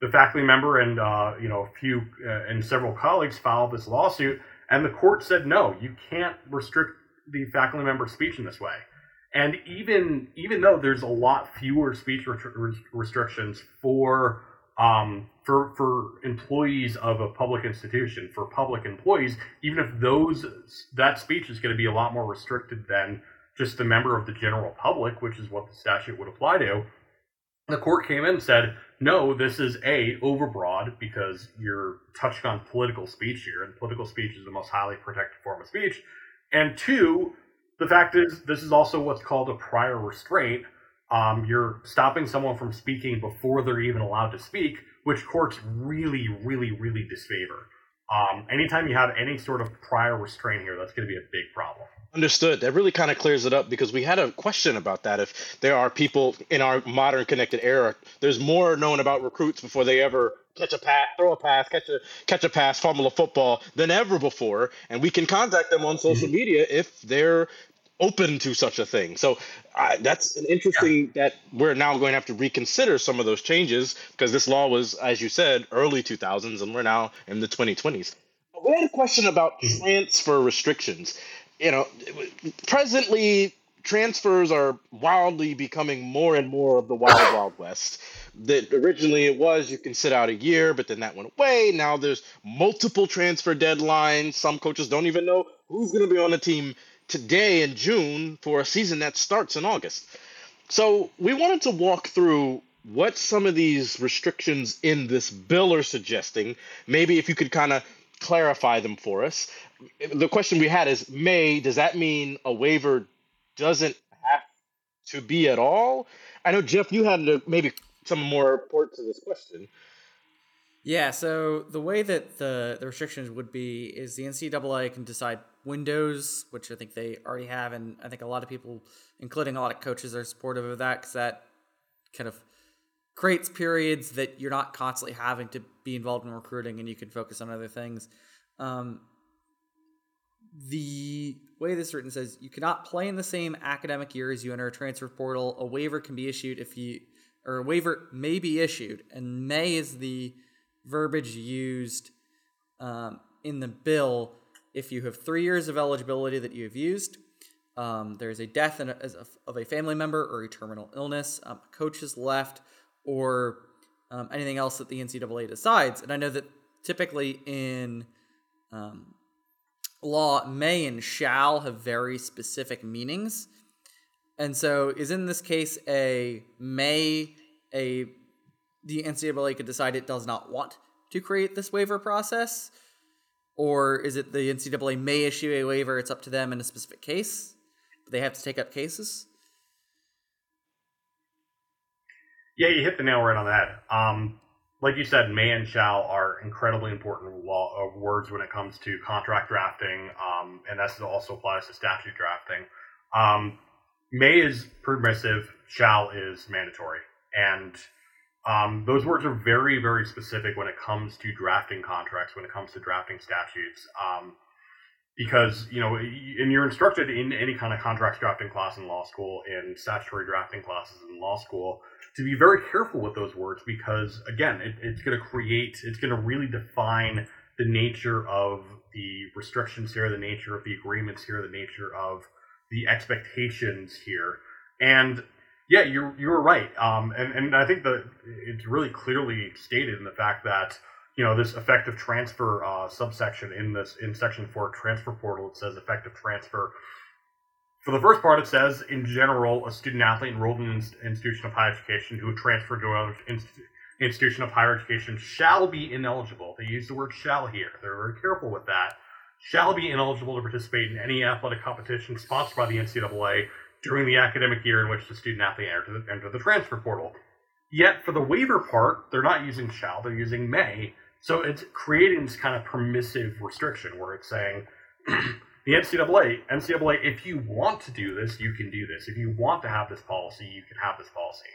The faculty member and uh, you know a few uh, and several colleagues filed this lawsuit, and the court said no, you can't restrict the faculty member's speech in this way. And even even though there's a lot fewer speech restri- restrictions for um, for for employees of a public institution, for public employees, even if those that speech is going to be a lot more restricted than just the member of the general public, which is what the statute would apply to. The court came in and said, no, this is a overbroad because you're touching on political speech here, and political speech is the most highly protected form of speech. And two, the fact is, this is also what's called a prior restraint. Um, you're stopping someone from speaking before they're even allowed to speak, which courts really, really, really disfavor. Um, anytime you have any sort of prior restraint here, that's going to be a big problem. Understood. That really kind of clears it up because we had a question about that. If there are people in our modern connected era, there's more known about recruits before they ever catch a pass, throw a pass, catch a catch a pass, fumble a football than ever before, and we can contact them on social media if they're open to such a thing. So uh, that's an interesting that we're now going to have to reconsider some of those changes because this law was, as you said, early 2000s, and we're now in the 2020s. We had a question about transfer restrictions. You know, presently transfers are wildly becoming more and more of the wild wild west. That originally it was you can sit out a year, but then that went away. Now there's multiple transfer deadlines. Some coaches don't even know who's going to be on the team today in June for a season that starts in August. So we wanted to walk through what some of these restrictions in this bill are suggesting. Maybe if you could kind of clarify them for us. The question we had is May, does that mean a waiver doesn't have to be at all? I know, Geoff, you had to maybe some more port to this question. Yeah, so the way that the, the restrictions would be is the NCAA can decide windows, which I think they already have, and I think a lot of people, including a lot of coaches, are supportive of that because that kind of creates periods that you're not constantly having to be involved in recruiting and you can focus on other things. Um, the way this is written says you cannot play in the same academic year as you enter a transfer portal. A waiver can be issued if you, or a waiver may be issued, and may is the verbiage used um, in the bill if you have three years of eligibility that you have used. Um, there's a death a, a, of a family member or a terminal illness. Um, a coach has left, or um, anything else that the NCAA decides. And I know that typically in um, law, may and shall have very specific meanings. And so, is in this case a may a the NCAA could decide it does not want to create this waiver process, or is it the NCAA may issue a waiver? It's up to them in a specific case. They have to take up cases. Yeah, you hit the nail right on head. Um, like you said, may and shall are incredibly important law, uh, words when it comes to contract drafting, um, and that also applies to statute drafting. Um, may is permissive, shall is mandatory, and um, those words are very, very specific when it comes to drafting contracts, when it comes to drafting statutes. Um, because you know, and you're instructed in any kind of contracts drafting class in law school, in statutory drafting classes in law school, to be very careful with those words because again, it, it's going to create, it's going to really define the nature of the restrictions here, the nature of the agreements here, the nature of the expectations here, and yeah, you're you're right. Um, and and I think that it's really clearly stated in the fact that you know this effective transfer uh, subsection in this in section four transfer portal it says effective transfer. For the first part it says in general a student athlete enrolled in an institution of higher education who would transfer to another institution of higher education shall be ineligible. They use the word shall here. They're very careful with that shall be ineligible to participate in any athletic competition sponsored by the ncaa during the academic year in which the student athlete entered the, the transfer portal Yet for the waiver part, they're not using shall, they're using may, so it's creating this kind of permissive restriction where it's saying the NCAA, NCAA, if you want to do this, you can do this. If you want to have this policy, you can have this policy.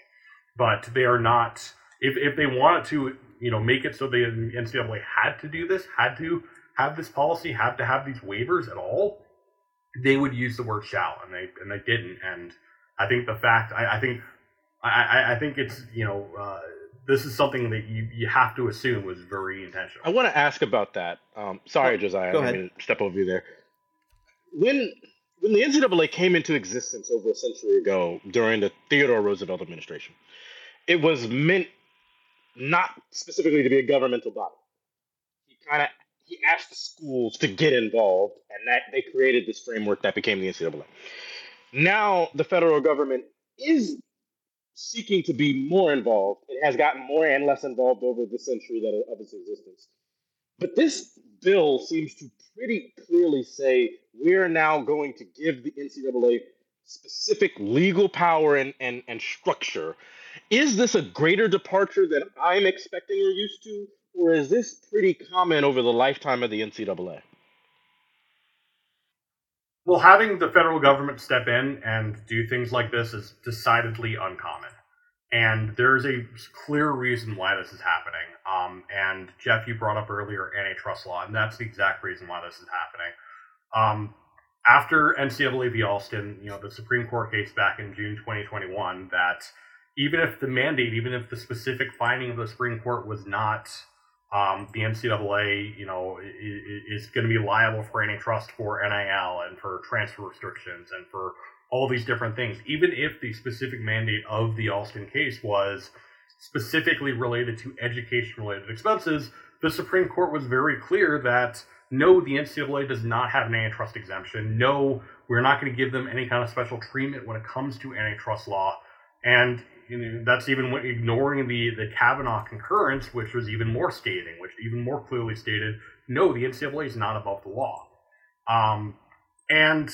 But they are not. If if they wanted to, you know, make it so the NCAA had to do this, had to have this policy, have to have these waivers at all, they would use the word shall, and they and they didn't. And I think the fact, I, I think, I, I think it's you know. Uh, this is something that you, you have to assume was very intentional. I want to ask about that. Um, sorry, oh, Josiah, I didn't step over you there. When when the NCAA came into existence over a century ago during the Theodore Roosevelt administration, it was meant not specifically to be a governmental body. He kind of he asked the schools to get involved, and that they created this framework that became the NCAA. Now the federal government is seeking to be more involved. It has gotten more and less involved over the century that of its existence. But this bill seems to pretty clearly say we're now going to give the NCAA specific legal power and, and, and structure. Is this a greater departure than I'm expecting or used to, or is this pretty common over the lifetime of the NCAA? Well, having the federal government step in and do things like this is decidedly uncommon. And there's a clear reason why this is happening. Um, and Geoff, you brought up earlier antitrust law, and that's the exact reason why this is happening. Um, after NCAA v. Alston, you know, the Supreme Court case back in June 2021, that even if the mandate, even if the specific finding of the Supreme Court was not um, the NCAA, you know, is, going to be liable for antitrust for NIL and for transfer restrictions and for all these different things. Even if the specific mandate of the Alston case was specifically related to education related expenses, the Supreme Court was very clear that no, the NCAA does not have an antitrust exemption. No, we're not going to give them any kind of special treatment when it comes to antitrust law. And that's even ignoring the, the Kavanaugh concurrence, which was even more scathing, which even more clearly stated, no, the NCAA is not above the law. Um, and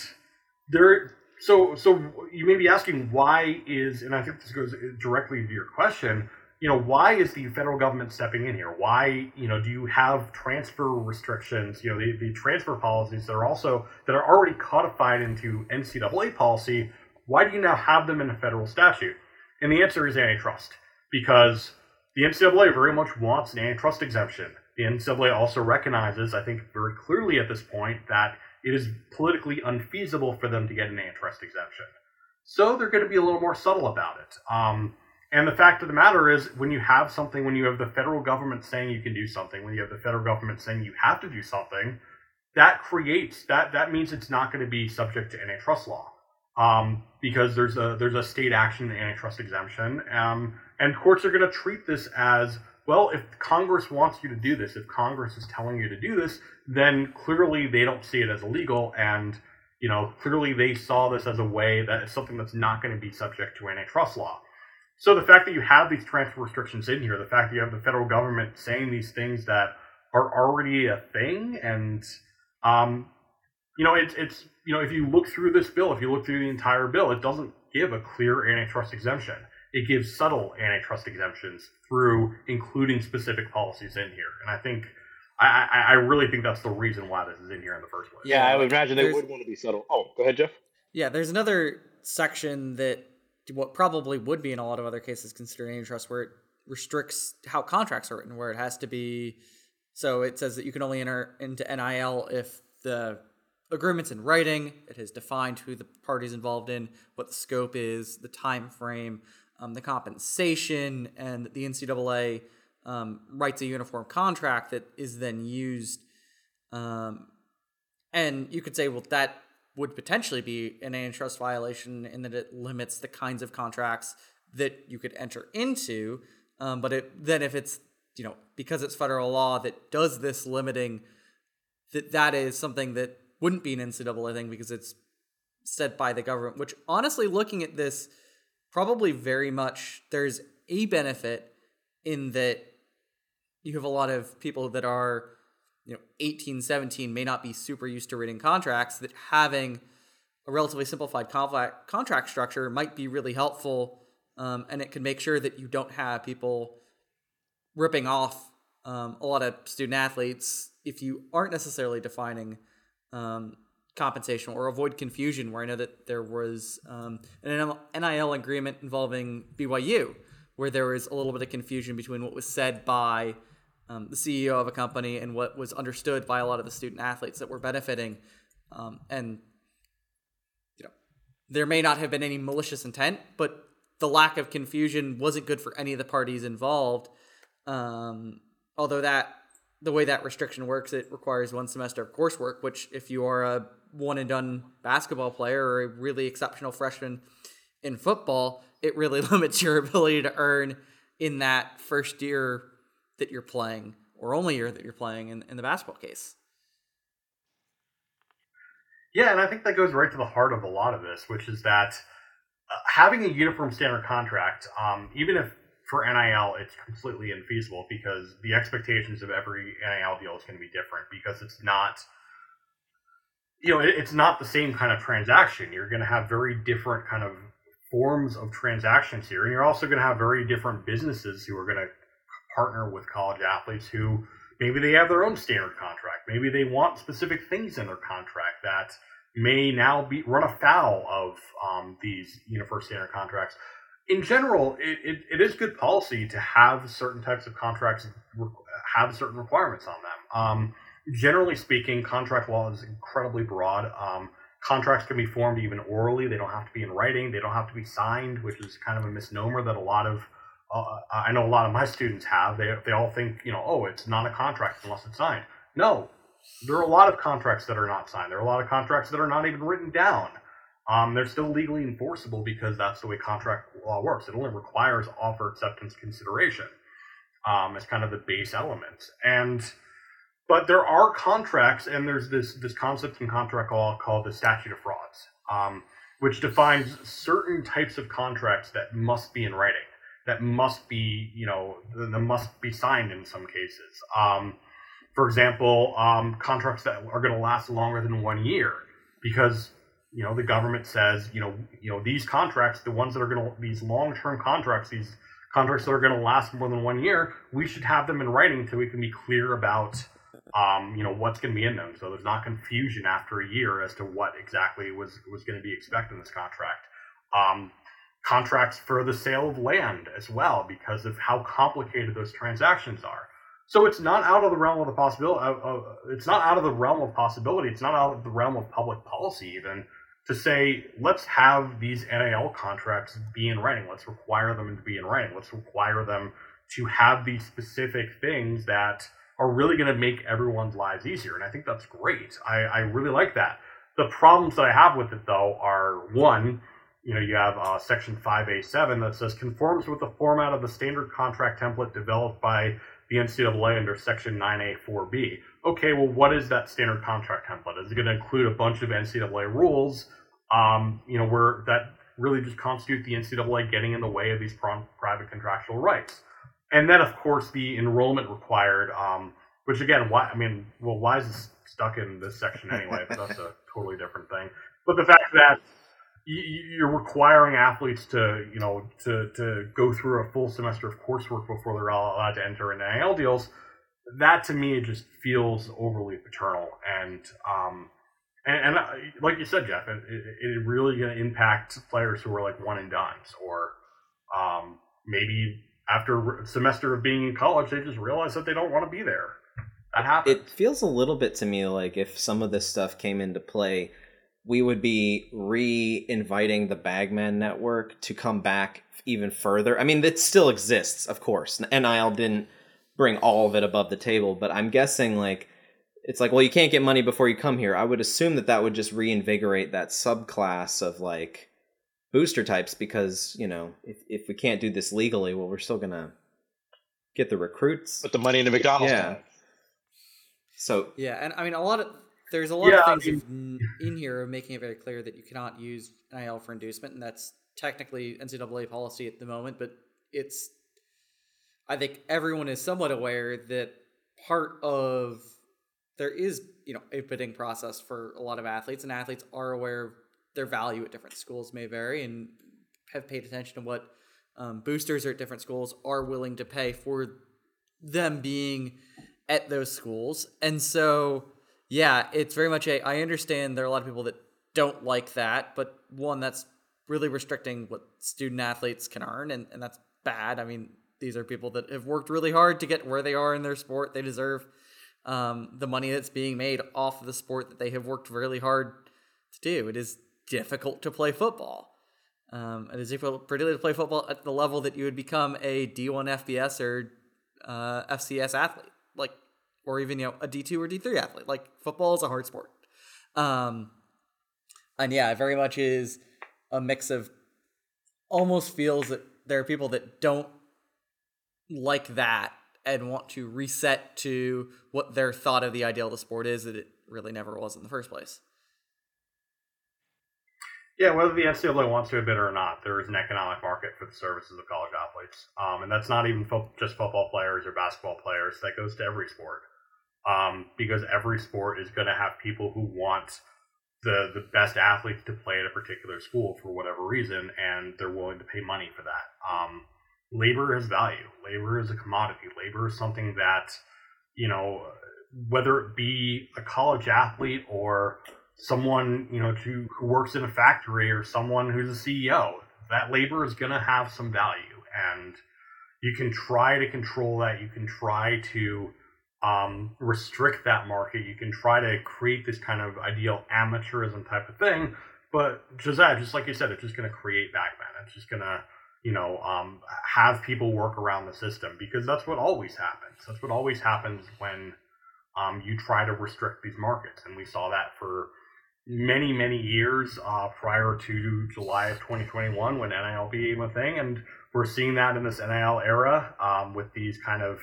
there, so so you may be asking why is, and I think this goes directly to your question. You know, why is the federal government stepping in here? Why, you know, do you have transfer restrictions? You know, the, the transfer policies that are also that are already codified into NCAA policy. Why do you now have them in a federal statute? And the answer is antitrust, because the NCAA very much wants an antitrust exemption. The NCAA also recognizes, I think very clearly at this point, that it is politically unfeasible for them to get an antitrust exemption. So they're going to be a little more subtle about it. Um, and the fact of the matter is, when you have something, when you have the federal government saying you can do something, when you have the federal government saying you have to do something, that creates that that means it's not going to be subject to antitrust law um, because there's a there's a state action antitrust exemption, um, And courts are going to treat this as well, if Congress wants you to do this, if Congress is telling you to do this, then clearly they don't see it as illegal. And, you know, clearly they saw this as a way that it's something that's not going to be subject to antitrust law. So the fact that you have these transfer restrictions in here, the fact that you have the federal government saying these things that are already a thing, and um, you know, it's it's you know, if you look through this bill, if you look through the entire bill, it doesn't give a clear antitrust exemption. It gives subtle antitrust exemptions through including specific policies in here, and I think. I, I, I really think that's the reason why this is in here in the first place. Yeah, I would imagine they There's- would want to be subtle. Oh, go ahead, Geoff. Yeah, there's another section that what probably would be in a lot of other cases considered antitrust where it restricts how contracts are written, where it has to be so it says that you can only enter into NIL if the agreement's in writing, it has defined who the parties involved in, what the scope is, the time frame, um, the compensation, and the NCAA um, writes a uniform contract that is then used um, and you could say, well, that would potentially be an antitrust violation in that it limits the kinds of contracts that you could enter into. Um, but it, then if it's, you know, because it's federal law that does this limiting, that that is something that wouldn't be an NCAA thing because it's set by the government, which honestly, looking at this, probably very much there's a benefit in that you have a lot of people that are you know 18 17 may not be super used to reading contracts that having a relatively simplified contract structure might be really helpful um, and it can make sure that you don't have people ripping off um, a lot of student athletes if you aren't necessarily defining um, compensation or avoid confusion where i know that there was um, an nil agreement involving byu where there was a little bit of confusion between what was said by um, the CEO of a company and what was understood by a lot of the student athletes that were benefiting. Um, and you know, there may not have been any malicious intent, but the lack of confusion wasn't good for any of the parties involved. Um, although that the way that restriction works, it requires one semester of coursework, which if you are a one and done basketball player or a really exceptional freshman in football, it really limits your ability to earn in that first year that you're playing or only year that you're playing in, in the basketball case. Yeah, and I think that goes right to the heart of a lot of this, which is that uh, having a uniform standard contract, um, even if for NIL it's completely infeasible because the expectations of every NIL deal is going to be different because it's not, you know, it, it's not the same kind of transaction. You're going to have very different kind of forms of transactions here, and you're also going to have very different businesses who are going to partner with college athletes who maybe they have their own standard contract. Maybe they want specific things in their contract that may now be run afoul of um, these uniform standard contracts. In general, it, it, it is good policy to have certain types of contracts have certain requirements on them. Um, generally speaking, contract law is incredibly broad. Um, contracts can be formed even orally; they don't have to be in writing. They don't have to be signed, which is kind of a misnomer that a lot of uh, I know a lot of my students have. They they all think you know, oh, it's not a contract unless it's signed. No, there are a lot of contracts that are not signed. There are a lot of contracts that are not even written down. Um, they're still legally enforceable because that's the way contract law works. It only requires offer acceptance consideration um, as kind of the base element. And but there are contracts, and there's this this concept in contract law called the statute of frauds, um, which defines certain types of contracts that must be in writing that must be, you know, that must be signed in some cases. Um, for example, um, contracts that are going to last longer than one year, because you know the government says, you know, you know these contracts, the ones that are going to these long-term contracts, these contracts that are going to last more than one year, we should have them in writing so we can be clear about, um, you know, what's going to be in them, so there's not confusion after a year as to what exactly was was going to be expected in this contract. Um, contracts for the sale of land as well because of how complicated those transactions are. So it's not out of the realm of the possibility. Uh, uh, it's not out of the realm of possibility. It's not out of the realm of public policy even to say let's have these NIL contracts be in writing. Let's require them to be in writing. Let's require them to have these specific things that are really going to make everyone's lives easier. And I think that's great. I, I really like that. The problems that I have with it though are one, you know, you have uh, Section 5A7 that says conforms with the format of the standard contract template developed by the NCAA under Section 9A4B. Okay, well, what is that standard contract template? Is it going to include a bunch of NCAA rules, um, you know, where that really just constitute the NCAA getting in the way of these private contractual rights? And then, of course, the enrollment required, um, which again, why? I mean, well, why is this stuck in this section anyway? But that's a totally different thing. But the fact that you're requiring athletes to, you know, to, to go through a full semester of coursework before they're allowed to enter into NIL deals. That to me just feels overly paternal, and um, and, and uh, like you said, Geoff, it, it, really going to impact players who are like one and done's, or um, maybe after a semester of being in college, they just realize that they don't want to be there. That happens. It feels a little bit to me like if some of this stuff came into play we would be re-inviting the Bagman network to come back even further. I mean, it still exists, of course. NIL didn't bring all of it above the table, but I'm guessing like it's like, well, you can't get money before you come here. I would assume that that would just reinvigorate that subclass of like booster types because you know if if we can't do this legally, well, we're still gonna get the recruits. Put the money into McDonald's. Yeah. So yeah, and I mean a lot of there's a lot yeah, of things I mean, in here making it very clear that you cannot use NIL for inducement, and that's technically NCAA policy at the moment. But it's, I think everyone is somewhat aware that part of there is you know a bidding process for a lot of athletes, and athletes are aware of their value at different schools may vary, and have paid attention to what um, boosters at different schools are willing to pay for them being at those schools, and so yeah, it's very much a. I understand there are a lot of people that don't like that, but one that's really restricting what student athletes can earn, and, and that's bad. I mean, these are people that have worked really hard to get where they are in their sport. They deserve um, the money that's being made off of the sport that they have worked really hard to do. It is difficult to play football. Um, it is difficult, particularly to play football at the level that you would become a D1 FBS or uh, FCS athlete. Or even you know a D two or D three athlete. Like football is a hard sport, um, and yeah, it very much is a mix of almost feels that there are people that don't like that and want to reset to what their thought of the ideal of the sport is that it really never was in the first place. Yeah, whether the NCAA wants to admit it or not, there is an economic market for the services of college athletes, um, and that's not even fo- just football players or basketball players. That goes to every sport um, because every sport is going to have people who want the the best athletes to play at a particular school for whatever reason, and they're willing to pay money for that. Um, labor has value. Labor is a commodity. Labor is something that you know, whether it be a college athlete or someone you know to, who works in a factory or someone who's a CEO, that labor is going to have some value, and you can try to control that. You can try to um, restrict that market. You can try to create this kind of ideal amateurism type of thing, but that, just like you said, it's just going to create Bagman. It's just going to, you know, um, have people work around the system because that's what always happens. That's what always happens when um, you try to restrict these markets, and we saw that for many, many years uh, prior to July of 2021 when NIL became a thing, and we're seeing that in this NIL era um, with these kind of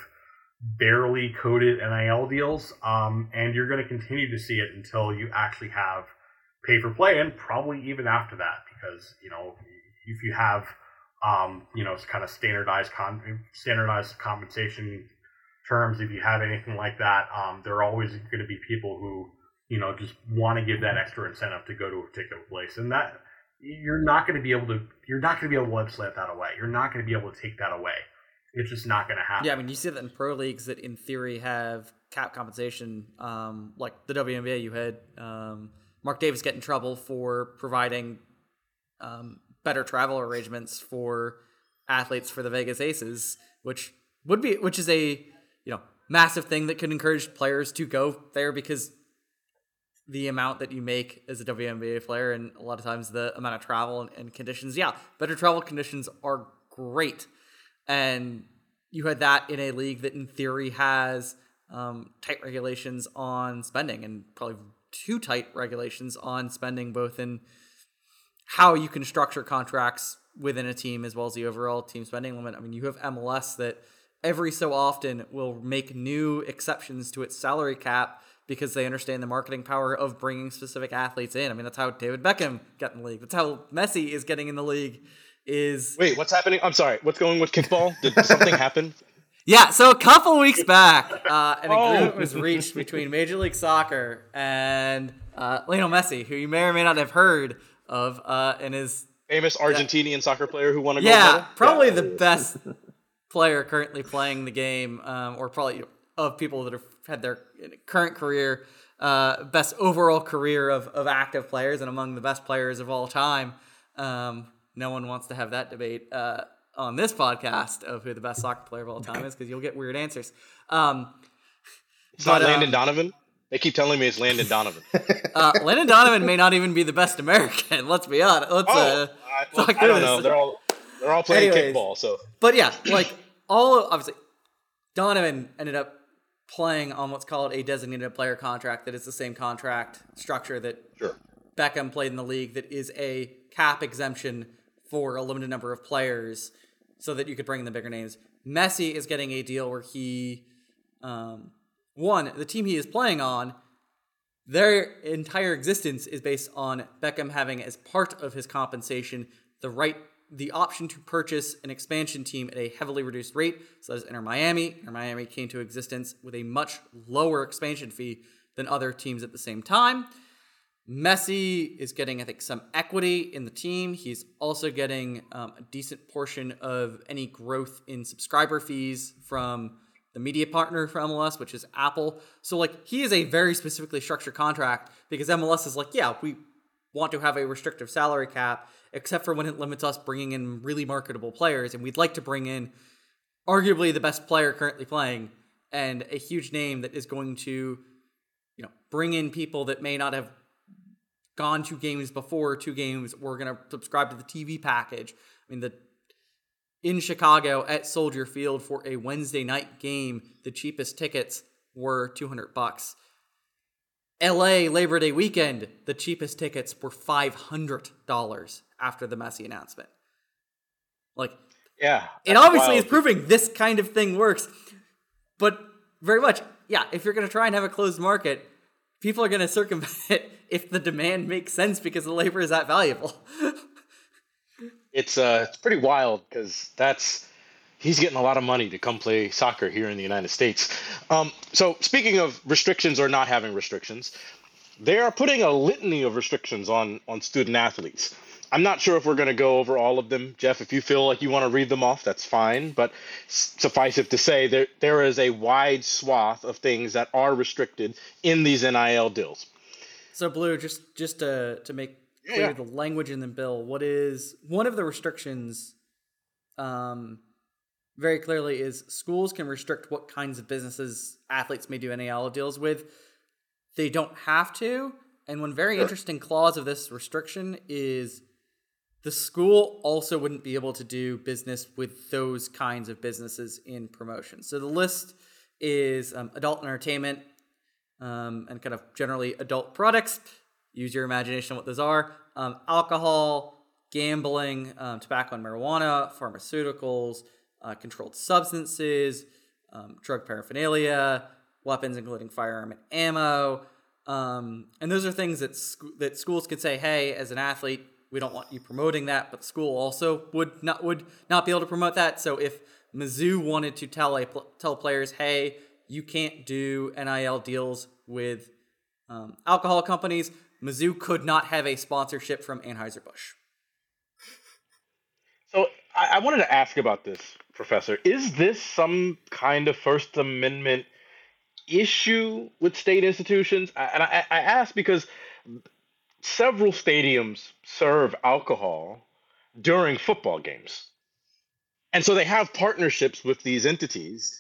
barely coded NIL deals, um, and you're going to continue to see it until you actually have pay for play, and probably even after that, because you know if you have um, you know kind of standardized con- standardized compensation terms, if you have anything like that, um, there are always going to be people who you know just want to give that extra incentive to go to a particular place, and that you're not going to be able to you're not going to be able to legislate that away. You're not going to be able to take that away. It's just not going to happen. Yeah, I mean, you see that in pro leagues that, in theory, have cap compensation. Um, like the WNBA, you had um, Mark Davis get in trouble for providing um, better travel arrangements for athletes for the Vegas Aces, which would be which is a you know massive thing that could encourage players to go there because the amount that you make as a WNBA player and a lot of times the amount of travel and, and conditions. Yeah, better travel conditions are great and you had that in a league that in theory has um, tight regulations on spending and probably too tight regulations on spending both in how you can structure contracts within a team as well as the overall team spending limit. I mean, you have MLS that every so often will make new exceptions to its salary cap because they understand the marketing power of bringing specific athletes in. I mean, that's how David Beckham got in the league. That's how Messi is getting in the league. Is wait, what's happening? I'm sorry. What's going with kickball? Did something happen? Yeah, so a couple weeks back, uh, an oh. agreement was reached between Major League Soccer and uh, Lionel Messi, who you may or may not have heard of, uh, and is famous Argentinian soccer player who won a gold yeah, medal. Probably yeah, the best player currently playing the game, um, or probably of people that have had their current career, uh, best overall career of, of active players, and among the best players of all time. Um, no one wants to have that debate uh, on this podcast of who the best soccer player of all time is because you'll get weird answers. Um, it's but, not Landon um, Donovan. They keep telling me it's Landon Donovan. uh, Landon Donovan may not even be the best American. Let's be honest. Let's. Oh, uh, I, well, I don't know. They're all they're all playing Anyways, kickball. So, but yeah, like all obviously, Donovan ended up playing on what's called a designated player contract. That is the same contract structure that sure. Beckham played in the league. That is a cap exemption for a limited number of players so that you could bring in the bigger names. Messi is getting a deal where he, um, one, the team he is playing on, their entire existence is based on Beckham having as part of his compensation the right, the option to purchase an expansion team at a heavily reduced rate. So is Inter Miami. Inter Miami came to existence with a much lower expansion fee than other teams at the same time. Messi is getting, I think, some equity in the team. He's also getting um, a decent portion of any growth in subscriber fees from the media partner for MLS, which is Apple. So, like, he is a very specifically structured contract because MLS is like, yeah, we want to have a restrictive salary cap, except for when it limits us bringing in really marketable players. And we'd like to bring in arguably the best player currently playing and a huge name that is going to, you know, bring in people that may not have gone two games before two games we're going to subscribe to the tv package. I mean the in chicago at soldier field for a wednesday night game the cheapest tickets were 200 bucks. La labor day weekend the cheapest tickets were $500 after the messi announcement. Like yeah it obviously wild. is proving this kind of thing works but very much yeah if you're going to try and have a closed market people are going to circumvent if the demand makes sense because the labor is that valuable. it's uh, it's pretty wild because that's he's getting a lot of money to come play soccer here in the United States. Um, so speaking of restrictions or not having restrictions, they are putting a litany of restrictions on on student athletes. I'm not sure if we're going to go over all of them, Geoff. If you feel like you want to read them off, that's fine. But suffice it to say, there there is a wide swath of things that are restricted in these NIL deals. So, Blu, just just to to make clear yeah. the language in the bill, what is one of the restrictions? Um, very clearly, is schools can restrict what kinds of businesses athletes may do NIL deals with. They don't have to. And one very interesting clause of this restriction is the school also wouldn't be able to do business with those kinds of businesses in promotion. So the list is um, adult entertainment um, and kind of generally adult products. Use your imagination what those are um, alcohol, gambling, um, tobacco and marijuana, pharmaceuticals, uh, controlled substances, um, drug paraphernalia, weapons, including firearm and ammo. Um, and those are things that, sc- that schools could say, hey, as an athlete, we don't want you promoting that, but the school also would not would not be able to promote that. So if Mizzou wanted to tell a tell players, hey, you can't do NIL deals with um, alcohol companies, Mizzou could not have a sponsorship from Anheuser Busch. So I, I wanted to ask about this, Professor. Is this some kind of First Amendment issue with state institutions? And I, I ask because several stadiums serve alcohol during football games. And so they have partnerships with these entities.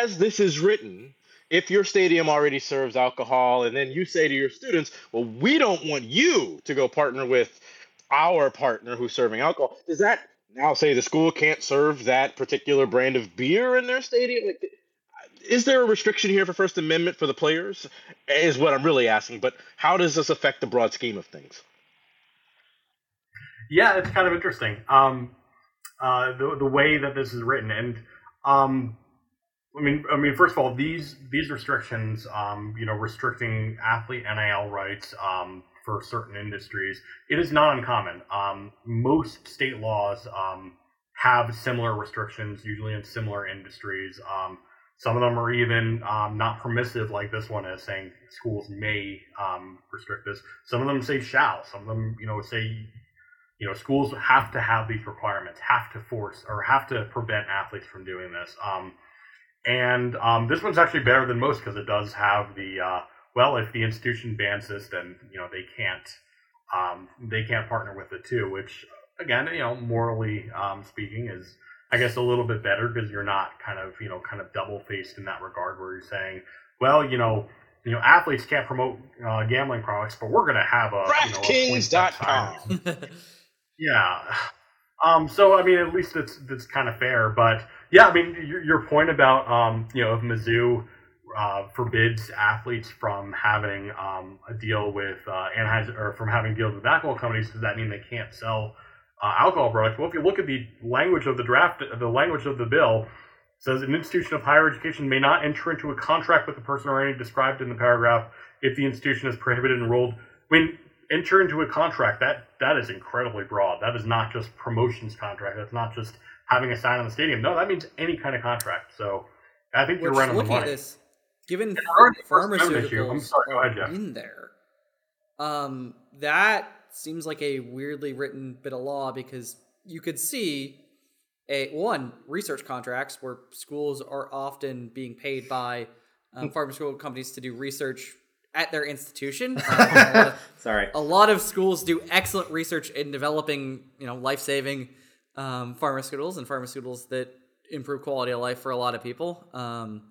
As this is written, if your stadium already serves alcohol and then you say to your students, well, we don't want you to go partner with our partner who's serving alcohol, does that now say the school can't serve that particular brand of beer in their stadium? Like, is there a restriction here for First Amendment for the players? Is what I'm really asking. But how does this affect the broad scheme of things? Yeah, it's kind of interesting. Um, uh, the the way that this is written, and um, I mean, I mean, first of all, these these restrictions, um, you know, restricting athlete NIL rights um, for certain industries, it is not uncommon. Um, most state laws um, have similar restrictions, usually in similar industries. Um, some of them are even um, not permissive, like this one is saying schools may um, restrict this. Some of them say shall. Some of them, you know, say, you know, schools have to have these requirements, have to force or have to prevent athletes from doing this. Um, and um, this one's actually better than most because it does have the uh, well, if the institution bans this, then you know they can't um, they can't partner with it too, which again, you know, morally um, speaking, is I guess a little bit better because you're not kind of you know kind of double faced in that regard, where you're saying, well, you know, you know, athletes can't promote uh, gambling products, but we're going to have a DraftKings.com. You know, yeah. Um, so I mean, at least it's it's kind of fair, but yeah, I mean, your, your point about um, you know, if Mizzou uh, forbids athletes from having um, a deal with uh, Anheuser or from having deals with alcohol companies, does that mean they can't sell uh, alcohol products? Well, if you look at the language of the draft, the language of the bill says an institution of higher education may not enter into a contract with the person or any described in the paragraph if the institution is prohibited enrolled. When enter into a contract, that that is incredibly broad. That is not just promotions contract. That's not just having a sign on the stadium. No, that means any kind of contract. So I think you're Which, right on the looking at this, given First issue. I'm sorry, go ahead, are Geoff. in there, um, that seems like a weirdly written bit of law because you could see a one research contracts where schools are often being paid by um, pharmaceutical companies to do research at their institution. Um, a, of, Sorry. a lot of schools do excellent research in developing, you know, life-saving um, pharmaceuticals and pharmaceuticals that improve quality of life for a lot of people. Um,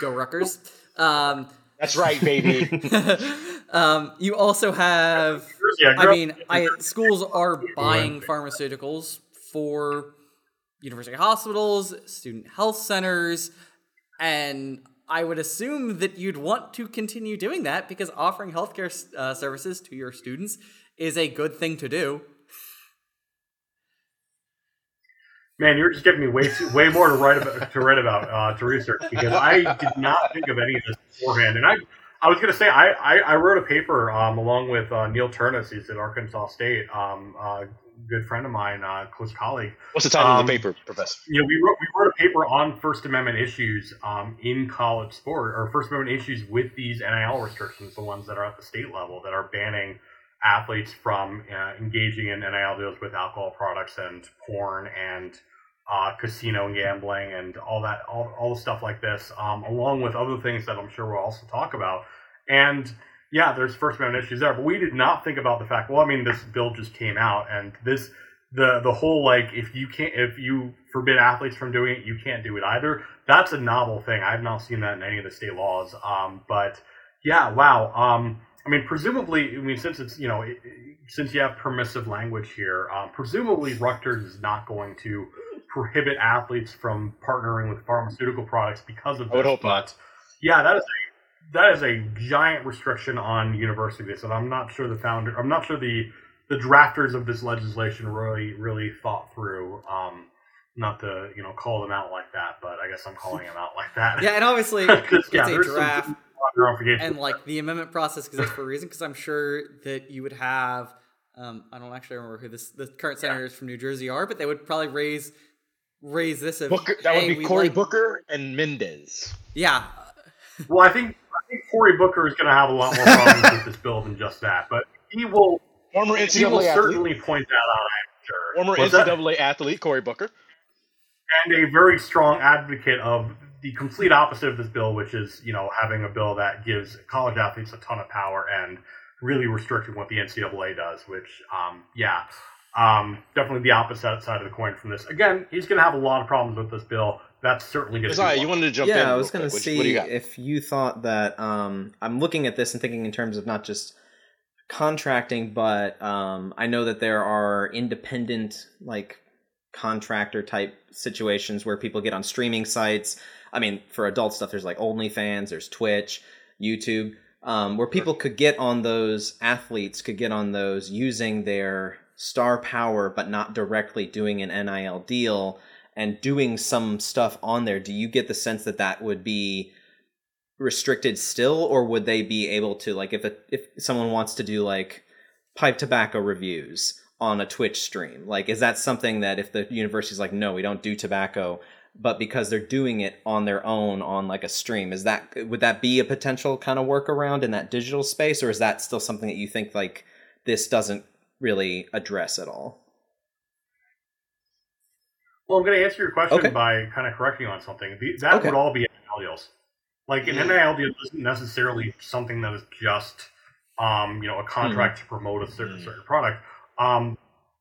go Rutgers. Um, That's right, baby. um, you also have Yeah, I mean, I schools are buying pharmaceuticals for university hospitals, student health centers, and I would assume that you'd want to continue doing that because offering healthcare uh, services to your students is a good thing to do. Man, you're just giving me way too, way more to write about to write about uh, to research because I did not think of any of this beforehand. And I I was going to say I, I, I wrote a paper um, along with uh, Neal Ternes, He's at Arkansas State, um, a good friend of mine, uh, close colleague. What's the title of Um, the paper, Professor? You know, we wrote we wrote a paper on First Amendment issues um, in college sport, or First Amendment issues with these NIL restrictions, the ones that are at the state level that are banning athletes from uh, engaging in NIL deals with alcohol products and porn and uh, casino gambling and all that, all, all the stuff like this, um, along with other things that I'm sure we'll also talk about. And yeah, there's First Amendment issues there, but we did not think about the fact. Well, I mean, this bill just came out, and this the the whole like if you can't if you forbid athletes from doing it, you can't do it either. That's a novel thing. I've not seen that in any of the state laws. Um, but yeah, wow. Um, I mean, presumably, I mean, since it's you know, it- since you have permissive language here, um, presumably Rutgers is not going to prohibit athletes from partnering with pharmaceutical products because of this. I would hope but not. yeah, that is a that is a giant restriction on universities, and I'm not sure the founder, I'm not sure the the drafters of this legislation really really thought through. Um, not to you know call them out like that, but I guess I'm calling them out like that. Yeah, and obviously it's yeah, a there's some draft, and like the amendment process exists for a reason because I'm sure that you would have. Um, I don't actually remember who this the current senators from New Jersey are, but they would probably raise raise this. Of, Booker, that would be Cory like- Booker and Mendez. Yeah, Well, I think I think Cory Booker is going to have a lot more problems with this bill than just that, but he will Former NCAA he will NCAA athlete. certainly point that out. I'm sure. Former What's that? NCAA athlete Cory Booker. and a very strong advocate of the complete opposite of this bill, which is you know having a bill that gives college athletes a ton of power and really restricting what the NCAA does. Which, um, yeah, um, definitely the opposite side of the coin from this. Again, he's going to have a lot of problems with this bill. That's certainly going to. Josiah, you wanted to jump in. yeah, I was going to quick. What- see What do you got? if you thought that. Um, I'm looking at this and thinking in terms of not just contracting, but um, I know that there are independent, like contractor type situations where people get on streaming sites. I mean, for adult stuff, there's like OnlyFans, there's Twitch, YouTube, um, where people could get on those athletes could get on those using their star power but not directly doing an NIL deal and doing some stuff on there, do you get the sense that that would be restricted still or would they be able to like if a, if someone wants to do like pipe tobacco reviews on a Twitch stream, like is that something that if the university's like no, we don't do tobacco, but because they're doing it on their own on like a stream, is that would that be a potential kind of workaround in that digital space or is that still something that you think like this doesn't really address at all? Well, I'm going to answer your question Okay. by kind of correcting on something. That Okay. would all be NIL deals. Like an NIL deal isn't necessarily something that is just, um, you know, a contract to promote a certain, certain product. Um,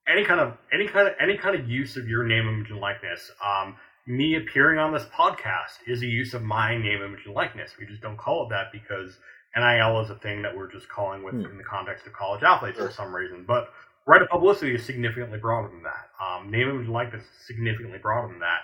any kind of any kind of any kind of use of your name, image, and likeness. Um, me appearing on this podcast is a use of my name, image, and likeness. We just don't call it that because NIL is a thing that we're just calling with in the context of college athletes for some reason. But right of publicity is significantly broader than that. Um, name, image, and likeness is significantly broader than that.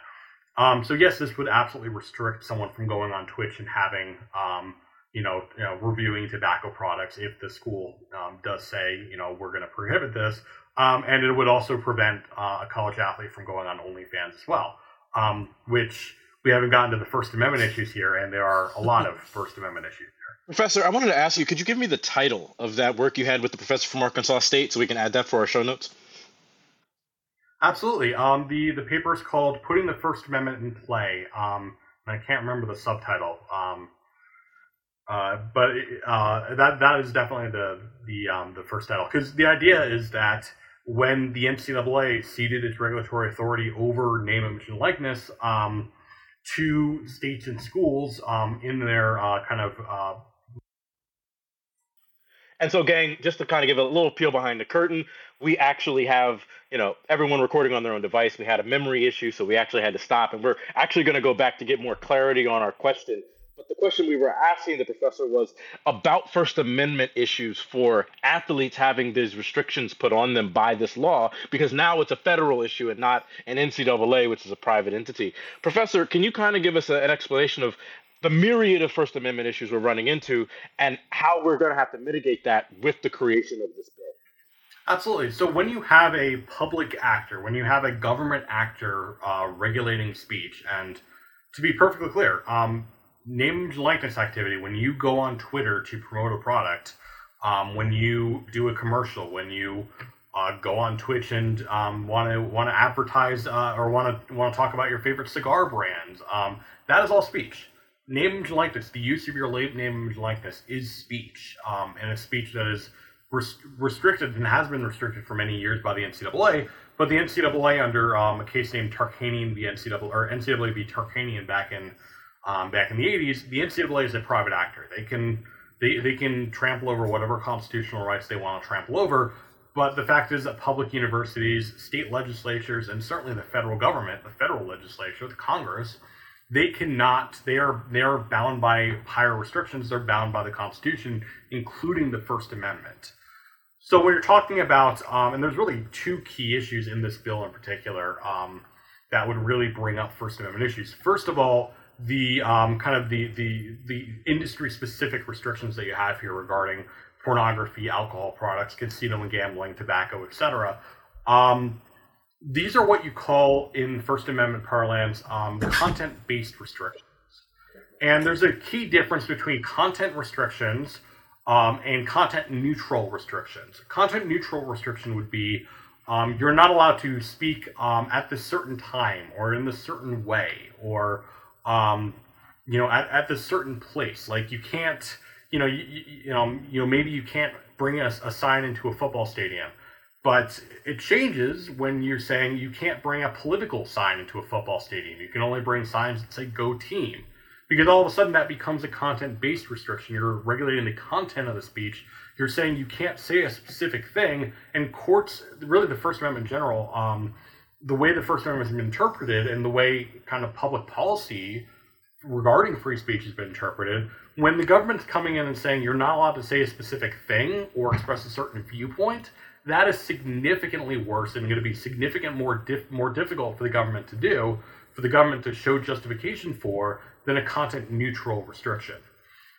Um, so yes, this would absolutely restrict someone from going on Twitch and having, um, you, know, you know, reviewing tobacco products if the school um, does say, you know, we're going to prohibit this. Um, and it would also prevent uh, a college athlete from going on OnlyFans as well, um, which we haven't gotten to the First Amendment issues here, and there are a lot of First Amendment issues. Professor, I wanted to ask you, could you give me the title of that work you had with the professor from Arkansas State so we can add that for our show notes? Absolutely. Um, the the paper is called "Putting the First Amendment in Play." Um, I can't remember the subtitle. Um, uh, but uh, that that is definitely the the um, the first title because the idea is that when the NCAA ceded its regulatory authority over name, image, and likeness um, to states and schools um, in their uh, kind of uh, And so, gang, just to kind of give a little peel behind the curtain, we actually have, you know, everyone recording on their own device. We had a memory issue, so we actually had to stop. And we're actually going to go back to get more clarity on our question. But the question we were asking the professor was about First Amendment issues for athletes having these restrictions put on them by this law, because now it's a federal issue and not an NCAA, which is a private entity. Professor, can you kind of give us a, an explanation of the myriad of First Amendment issues we're running into and how we're going to have to mitigate that with the creation of this bill? Absolutely. So when you have a public actor, when you have a government actor uh, regulating speech, and to be perfectly clear, um, name image, likeness activity, when you go on Twitter to promote a product, um, when you do a commercial, when you uh, go on Twitch and want to want to advertise uh, or want to want to talk about your favorite cigar brands, um, that is all speech. Name image likeness, the use of your name image likeness is speech, um, and a speech that is res- restricted and has been restricted for many years by the NCAA. But the NCAA, under um, a case named Tarkanian v NCAA or NCAA v Tarkanian back in um, back in the 80s, the NCAA is a private actor. They can they, they can trample over whatever constitutional rights they want to trample over. But the fact is that public universities, state legislatures, and certainly the federal government, the federal legislature, the Congress, they cannot they are they are bound by higher restrictions. They're bound by the constitution including the first amendment. So when you're talking about um, and there's really two key issues in this bill in particular um, that would really bring up first amendment issues. First of all the um, kind of the the the industry specific restrictions that you have here regarding pornography alcohol products casino and gambling tobacco etc um, these are what you call in First Amendment parlance um, content-based restrictions. And there's a key difference between content restrictions um, and content-neutral restrictions. Content-neutral restriction would be um, you're not allowed to speak um, at this certain time or in this certain way or um, you know at, at this certain place. Like you can't you know you, you, know you know maybe you can't bring a, a sign into a football stadium but it changes when you're saying you can't bring a political sign into a football stadium. You can only bring signs that say "Go Team," because all of a sudden that becomes a content-based restriction. You're regulating the content of the speech. You're saying you can't say a specific thing, and courts, really the First Amendment in general, um, the way the First Amendment has been interpreted, and the way kind of public policy regarding free speech has been interpreted. When the government's coming in and saying you're not allowed to say a specific thing or express a certain viewpoint, that is significantly worse and going to be significant more dif- more difficult for the government to do, for the government to show justification for than a content neutral restriction.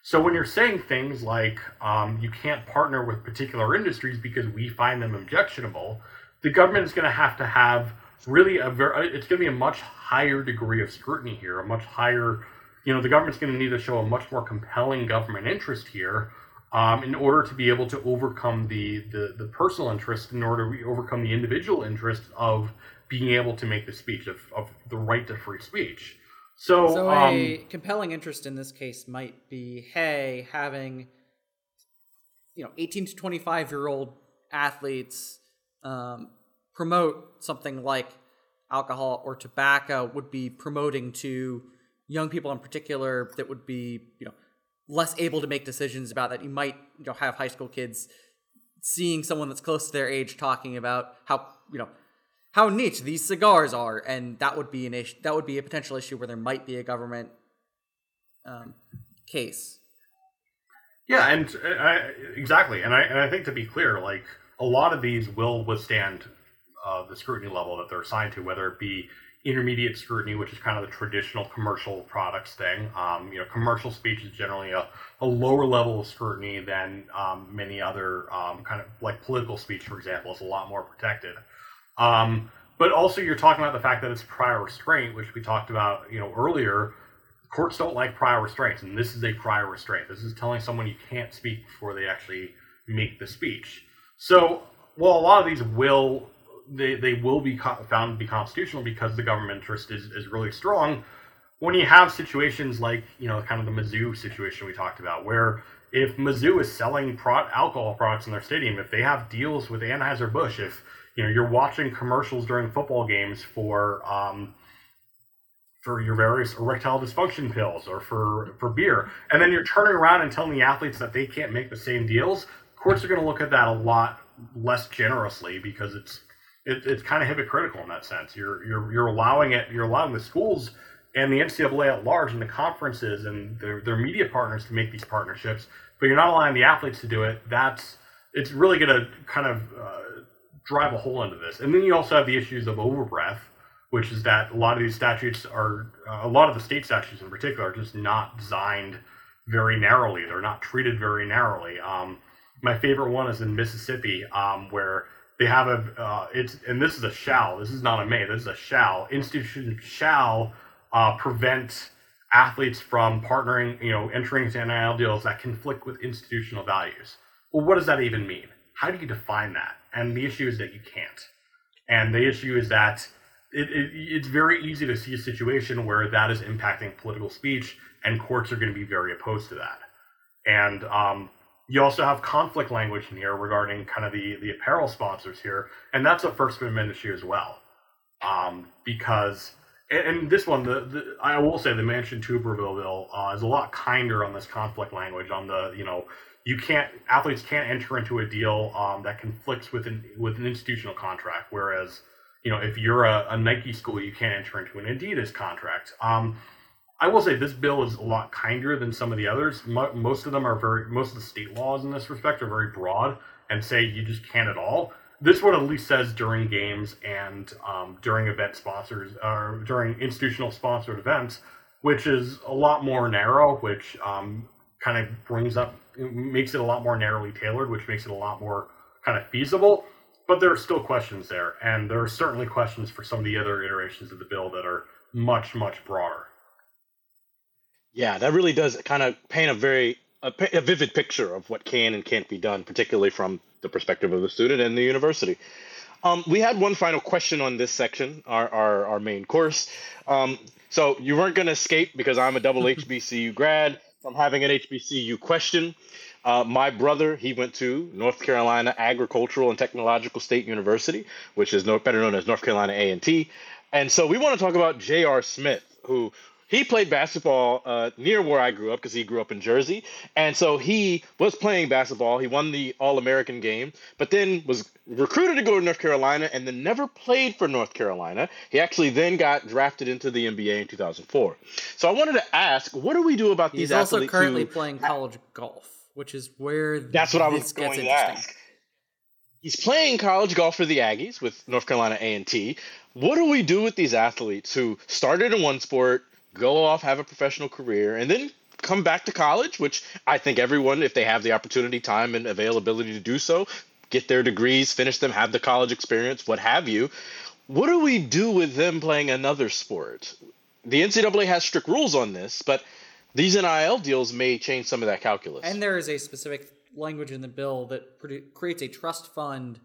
So when you're saying things like um, you can't partner with particular industries because we find them objectionable, the government is going to have to have really a very it's going to be a much higher degree of scrutiny here, a much higher you know the government's going to need to show a much more compelling government interest here um, in order to be able to overcome the, the the personal interest, in order to overcome the individual interest of being able to make the speech of, of the right to free speech. So, So um, a compelling interest in this case might be, hey, having you know 18 to 25 year old athletes um, promote something like alcohol or tobacco would be promoting to young people in particular that would be you know less able to make decisions about that. You might you know have high school kids seeing someone that's close to their age talking about how you know how neat these cigars are and that would be an issue that would be a potential issue where there might be a government um, case. Yeah, and uh, I, exactly, and I and I think to be clear, like a lot of these will withstand uh, the scrutiny level that they're assigned to, whether it be intermediate scrutiny, which is kind of the traditional commercial products thing. Um, you know, commercial speech is generally a, a lower level of scrutiny than um, many other um, kind of like political speech, for example, is a lot more protected. Um, but also, you're talking about the fact that it's prior restraint, which we talked about, you know, earlier courts don't like prior restraints, and this is a prior restraint. This is telling someone you can't speak before they actually make the speech. So, while a lot of these will they, they will be co- found to be constitutional because the government interest is, is really strong. When you have situations like you know kind of the Mizzou situation we talked about, where if Mizzou is selling pro- alcohol products in their stadium, if they have deals with Anheuser Busch, if you know you're watching commercials during football games for um, for your various erectile dysfunction pills or for for beer, and then you're turning around and telling the athletes that they can't make the same deals. Courts are going to look at that a lot less generously because it's it, it's kind of hypocritical in that sense. You're you're you're allowing it. You're allowing the schools and the NCAA at large and the conferences and their their media partners to make these partnerships, but you're not allowing the athletes to do it. That's it's really going to kind of uh, drive a hole into this. And then you also have the issues of overbreadth, which is that a lot of these statutes are uh, a lot of the state statutes in particular are just not designed very narrowly. They're not treated very narrowly. Um, my favorite one is in Mississippi, um, where they have a uh, it's and this is a shall. This is not a may. This is a shall. Institution shall uh, prevent athletes from partnering, you know, entering into NIL deals that conflict with institutional values. Well, what does that even mean? How do you define that? And the issue is that you can't. And the issue is that it, it, it's very easy to see a situation where that is impacting political speech, and courts are going to be very opposed to that. And um, you also have conflict language in here regarding kind of the, the apparel sponsors here, and that's a First Amendment issue as well. Um, because, and, and this one, the, the I will say the Manchin Tuberville uh, is a lot kinder on this conflict language. On the, you know, you can't athletes can't enter into a deal um, that conflicts with an with an institutional contract, whereas you know if you're a, a Nike school, you can't enter into an Adidas contract. Um, I will say this bill is a lot kinder than some of the others. Mo- most of them are very, most of the state laws in this respect are very broad and say you just can't at all. This one at least says during games and um, during event sponsors or during institutional sponsored events, which is a lot more narrow, which um, kind of brings up, makes it a lot more narrowly tailored, which makes it a lot more kind of feasible. But there are still questions there, and there are certainly questions for some of the other iterations of the bill that are much, much broader. Yeah, that really does kind of paint a very a, a vivid picture of what can and can't be done, particularly from the perspective of the student and the university. Um, we had one final question on this section, our our, our main course. Um, so you weren't going to escape because I'm a double HBCU grad from having an HBCU question. Uh, my brother, he went to North Carolina Agricultural and Technological State University, which is no, better known as North Carolina A&T. And so we want to talk about J.R. Smith, who he played basketball uh, near where I grew up because he grew up in Jersey. And so he was playing basketball. He won the All American game, but then was recruited to go to North Carolina and then never played for North Carolina. He actually then got drafted into the NBA in 2004. So I wanted to ask, what do we do about He's these He's also currently who, playing college golf, which is where That's what I was going to ask. He's playing college golf for the Aggies with North Carolina A&T. What do we do with these athletes who started in one sport, go off, have a professional career, and then come back to college, which I think everyone, if they have the opportunity, time, and availability to do so, get their degrees, finish them, have the college experience, what have you. What do we do with them playing another sport? The NCAA has strict rules on this, but these NIL deals may change some of that calculus. And there is a specific language in the bill that creates a trust fund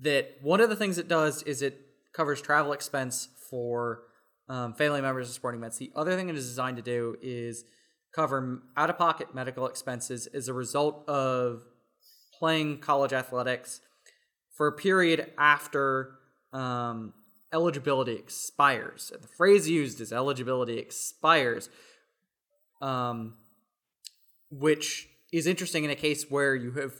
that one of the things it does is it covers travel expense for um, family members of sporting events. The other thing it is designed to do is cover out of pocket medical expenses as a result of playing college athletics for a period after um, eligibility expires. And the phrase used is eligibility expires, um, which is interesting in a case where you have,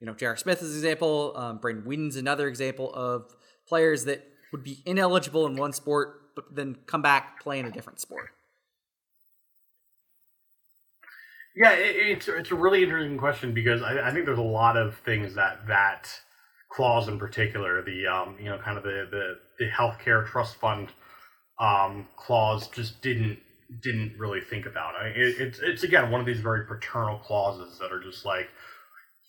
you know, J.R. Smith is an example, um, Weeden's another example of players that would be ineligible in one sport, but then come back play in a different sport. Yeah, it, it's it's a really interesting question because I, I think there's a lot of things that that clause in particular, the um, you know, kind of the the, the healthcare trust fund um, clause, just didn't didn't really think about. It, it's it's again one of these very paternal clauses that are just like,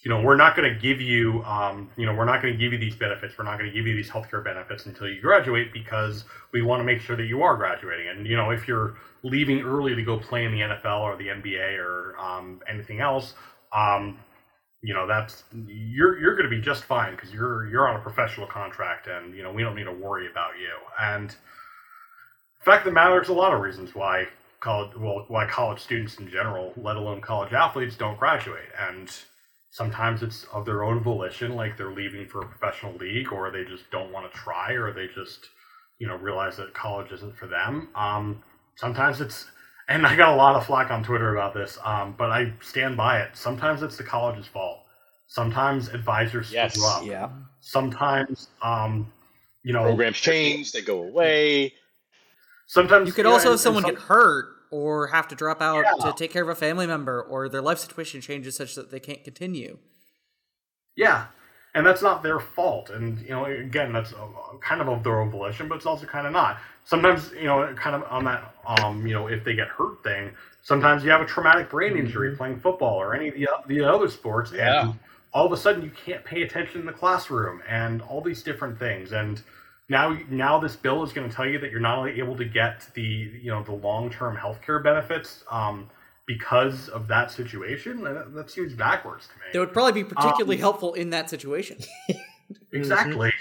you know, we're not going to give you, um, you know, we're not going to give you these benefits. We're not going to give you these healthcare benefits until you graduate because we want to make sure that you are graduating. And you know, if you're leaving early to go play in the NFL or the NBA or um, anything else, um, you know, that's you're you're going to be just fine because you're you're on a professional contract, and you know, we don't need to worry about you. And fact of the matter, there's a lot of reasons why college, well, why college students in general, let alone college athletes, don't graduate, and sometimes it's of their own volition, like they're leaving for a professional league, or they just don't want to try, or they just you know realize that college isn't for them. Um, sometimes it's and I got a lot of flack on Twitter about this, um, but I stand by it. Sometimes it's the college's fault. Sometimes advisors Yes. screw up. Yeah. Sometimes, um, you know, Programs change, they go away. Sometimes You could yeah, also and- have someone and get hurt or have to drop out Yeah. to take care of a family member or their life situation changes such that they can't continue. Yeah, and that's not their fault. And you know, again, that's uh, kind of of their own volition, but it's also kind of not. Sometimes, you know, kind of on that, um, you know, if they get hurt thing. Sometimes you have a traumatic brain injury playing football or any of the, the other sports, Yeah. and all of a sudden you can't pay attention in the classroom, and all these different things. And now, now this bill is going to tell you that you're not only able to get the, you know, the long term healthcare benefits. Um, because of that situation, that, that seems backwards to me. That would probably be particularly Um, helpful in that situation. Exactly.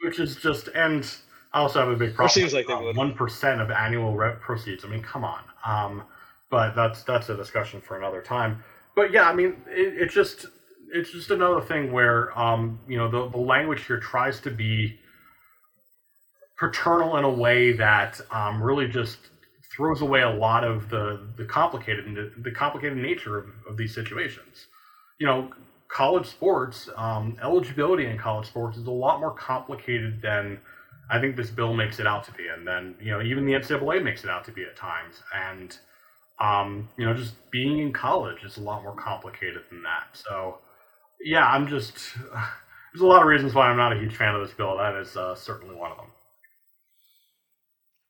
Which is just, and I also have a big problem. seems like they would. one percent of annual rep proceeds. I mean, come on. Um, but that's that's a discussion for another time. But yeah, I mean, it, it's just it's just another thing where um, you know the the language here tries to be paternal in a way that um, really just throws away a lot of the the complicated the complicated nature of, of these situations. You know, college sports um, eligibility in college sports is a lot more complicated than I think this bill makes it out to be, and then you know even the NCAA makes it out to be at times, and um, you know just being in college is a lot more complicated than that. So yeah, I'm just there's a lot of reasons why I'm not a huge fan of this bill. That is uh, certainly one of them.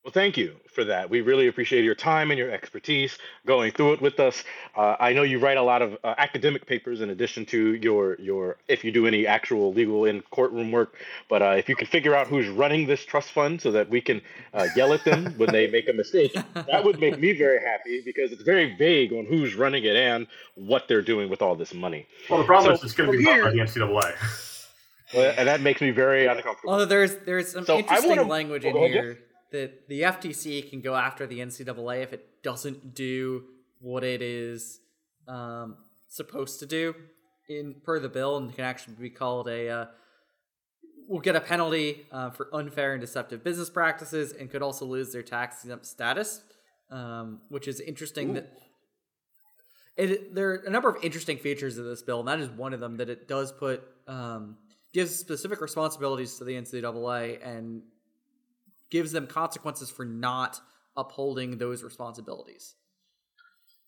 Well, thank you for that. We really appreciate your time and your expertise going through it with us. Uh, I know you write a lot of uh, academic papers in addition to your your if you do any actual legal in courtroom work. But uh, if you can figure out who's running this trust fund so that we can uh, yell at them when they make a mistake, that would make me very happy because it's very vague on who's running it and what they're doing with all this money. Well, the problem So, is it's going to be from run by the NCAA. Well, and that makes me very uncomfortable. Although there's there's some So interesting wanna- language in go ahead, here that the FTC can go after the NCAA if it doesn't do what it is um, supposed to do in per the bill, and can actually be called a uh, will get a penalty uh, for unfair and deceptive business practices, and could also lose their tax exempt status, um, which is interesting that. It, there are a number of interesting features of this bill, and that is one of them. That it does put um, gives specific responsibilities to the NCAA and gives them consequences for not upholding those responsibilities.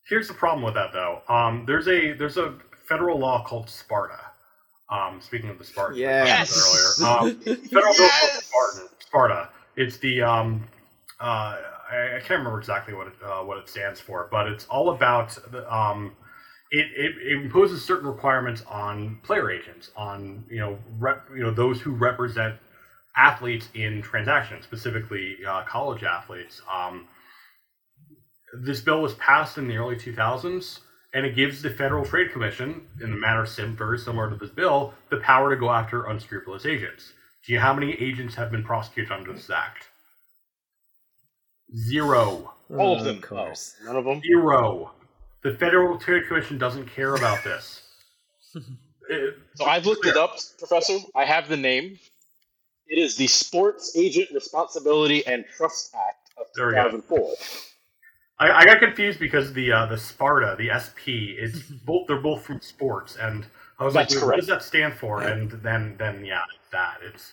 Here's the problem with that, though. Um, there's a there's a federal law called Sparta. Um, speaking of the Spartans, I Yes! earlier. Um, federal bill called Spartan, Sparta. It's the um, uh, I, I can't remember exactly what it, uh, what it stands for, but it's all about the, um, it, it, it imposes certain requirements on player agents, on you know rep, you know those who represent athletes in transactions, specifically uh, college athletes. Um, this bill was passed in the early 2000s, and it gives the Federal Trade Commission, in a manner sim, very similar to this bill, the power to go after unscrupulous agents. Do you know how many agents have been prosecuted under this act? Zero. All of Uh, them. Of course. Oh, none of them. Zero. The Federal Trade Commission doesn't care about this. It- So I've looked it up, Professor. I have the name. It is the Sports Agent Responsibility and Trust Act of There 2004. I, I got confused because the uh, the Sparta, the SP, is both they're both from sports, and I was That's like, what does that stand for? And then then yeah, that it's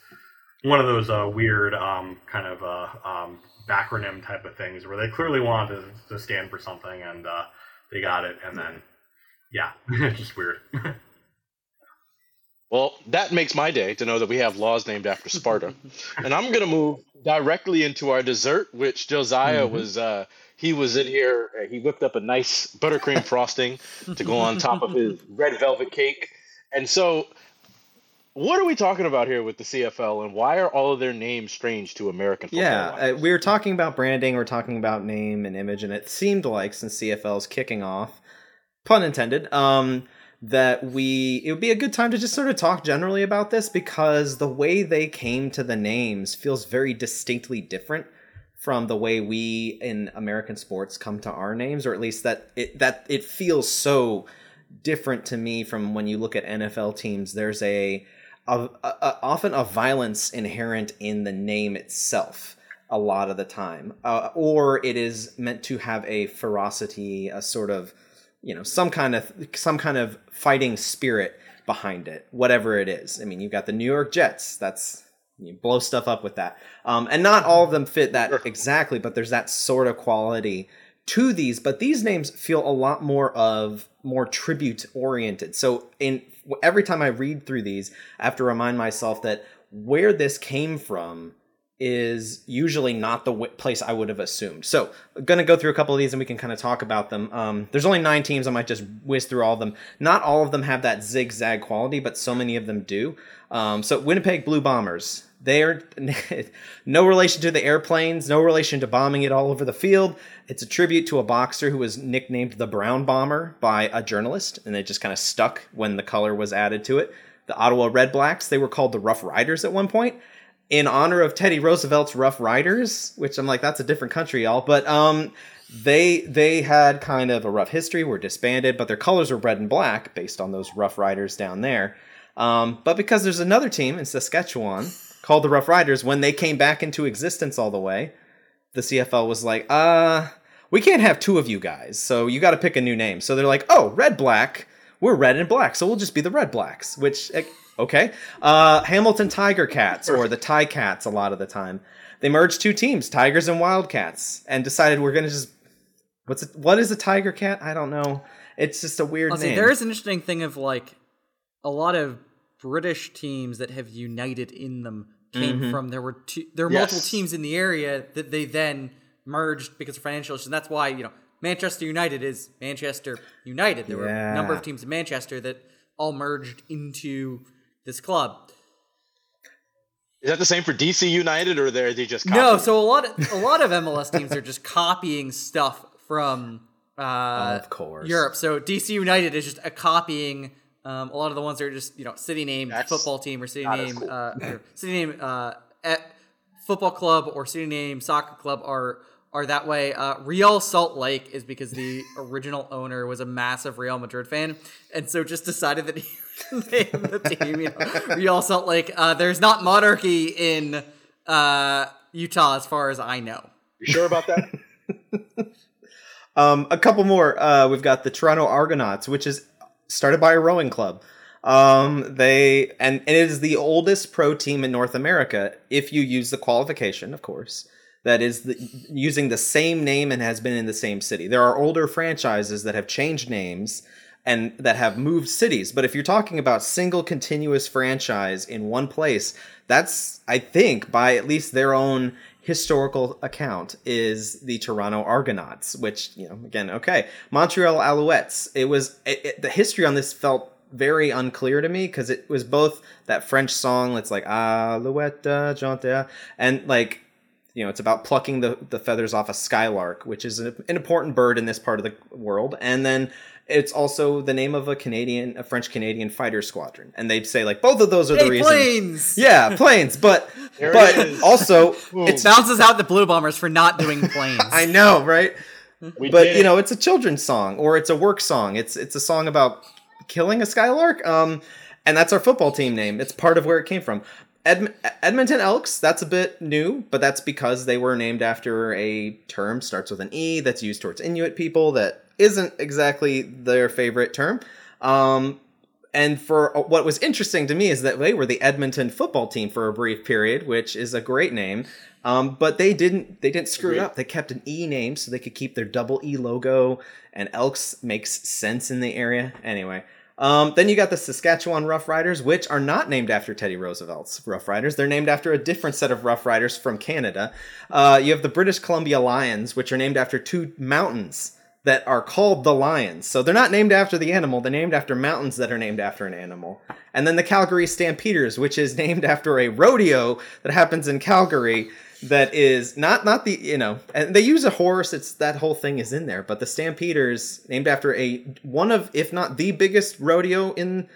one of those uh, weird um, kind of uh, um, backronym type of things where they clearly wanted to, to stand for something, and uh, they got it, and then yeah, it's just weird. Well, that makes my day to know that we have laws named after Sparta. and I'm going to move directly into our dessert, which Josiah was, uh, he was in here. uh, He whipped up a nice buttercream frosting to go on top of his red velvet cake. And so, what are we talking about here with the CFL and why are all of their names strange to American football? Yeah, uh, we were talking about branding, we're talking about name and image, and it seemed like since CFL's kicking off, pun intended, um, that we it would be a good time to just sort of talk generally about this because the way they came to the names feels very distinctly different from the way we in American sports come to our names, or at least that it that it feels so different to me from when you look at NFL teams. There's a, a, a often a violence inherent in the name itself a lot of the time, uh, or it is meant to have a ferocity, a sort of you know some kind of some kind of fighting spirit behind it, whatever it is. I mean, you've got the New York Jets. That's you blow stuff up with that, um, and not all of them fit that exactly, but there's that sort of quality to these. But these names feel a lot more of more tribute oriented. So in every time I read through these, I have to remind myself that where this came from is usually not the w- place I would have assumed. So, I'm going to go through a couple of these and we can kind of talk about them. Um, there's only nine teams. I might just whiz through all of them. Not all of them have that zigzag quality, but so many of them do. Um, so, Winnipeg Blue Bombers. They're no relation to the airplanes, no relation to bombing it all over the field. It's a tribute to a boxer who was nicknamed the Brown Bomber by a journalist, and it just kind of stuck when the color was added to it. The Ottawa Red Blacks, they were called the Rough Riders at one point in honor of Teddy Roosevelt's Rough Riders, which I'm like, that's a different country, y'all. But um, they they had kind of a rough history, were disbanded, but their colors were red and black based on those Rough Riders down there. Um, but because there's another team in Saskatchewan called the Rough Riders, when they came back into existence all the way, the CFL was like, uh, we can't have two of you guys, so you got to pick a new name. So they're like, oh, red black, we're red and black, so we'll just be the Red Blacks, which eh, okay. Uh, Hamilton Tiger Cats or the Ti-Cats a lot of the time. They merged two teams, Tigers and Wildcats, and decided we're gonna just what's it, what is a Tiger Cat? I don't know. It's just a weird I'll name. there is an interesting thing of like a lot of British teams that have united in them came Mm-hmm. from there were two there were Yes. multiple teams in the area that they then merged because of financial issues. And that's why, you know, Manchester United is Manchester United. There were a number of teams in Manchester that all merged into this club. Is that the same for DC United, or are they just No, so a lot of a lot of MLS teams are just copying stuff from uh, Of course. Europe. So DC United is just a copying. Um, a lot of the ones that are just you know city name That's- football team or city name cool. uh, or city name uh, football club or city name soccer club are are that way. Uh, Real Salt Lake is because the original owner was a massive Real Madrid fan, and so just decided that he would the team. You know, Real Salt Lake. Uh, there's not monarchy in uh, Utah, as far as I know. You sure about that? Um, a couple more. Uh, we've got the Toronto Argonauts, which is started by a rowing club. Um, they and it is the oldest pro team in North America. If you use the qualification, of course, that is the, using the same name and has been in the same city. There are older franchises that have changed names and that have moved cities. But if you're talking about single continuous franchise in one place, that's I think by at least their own historical account is the Toronto Argonauts, which you know again okay Montreal Alouettes. It was it, it, the history on this felt very unclear to me because it was both that French song that's like Alouette Jante and like you know it's about plucking the, the feathers off a skylark which is an, an important bird in this part of the world and then it's also the name of a Canadian, a French Canadian fighter squadron, and they'd say like both of those are Hey, the reasons. planes! Yeah, planes, but There it but is. also Boom. it's Bounces out the Blue Bombers for not doing planes. I know, right? We But did you know, it's a children's song or it's a work song. It's it's a song about killing a skylark. Um, and that's our football team name. It's part of where it came from. Edm- Edmonton Elks. That's a bit new, but that's because they were named after a term starts with an E that's used towards Inuit people that isn't exactly their favorite term. Um, and for what was interesting to me is that they were the Edmonton football team for a brief period, which is a great name. Um, but they didn't they didn't screw it up. They kept an E name so they could keep their double E logo. And Elks makes sense in the area anyway. Um, then you got the Saskatchewan Rough Riders, which are not named after Teddy Roosevelt's Rough Riders. They're named after a different set of Rough Riders from Canada. Uh, you have the British Columbia Lions, which are named after two mountains that are called the lions. So they're not named after the animal, they're named after mountains that are named after an animal. And then the Calgary Stampeders, which is named after a rodeo that happens in Calgary that is not not the you know and they use a horse it's that whole thing is in there but the stampeders named after a one of if not the biggest rodeo in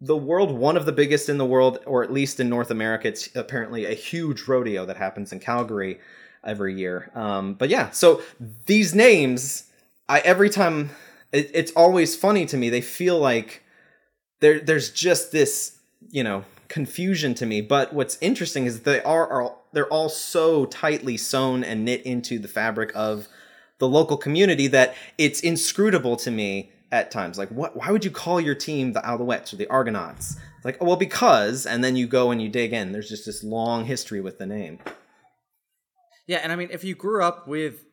the world one of the biggest in the world or at least in north america it's apparently a huge rodeo that happens in calgary every year um, but yeah so these names i every time it, it's always funny to me they feel like there there's just this you know confusion to me. But what's interesting is they are, are they're all so tightly sewn and knit into the fabric of the local community that it's inscrutable to me at times. Like what why would you call your team the alouettes or the argonauts? Like well because and then you go and you dig in. There's just this long history with the name. Yeah, and I mean, if you grew up with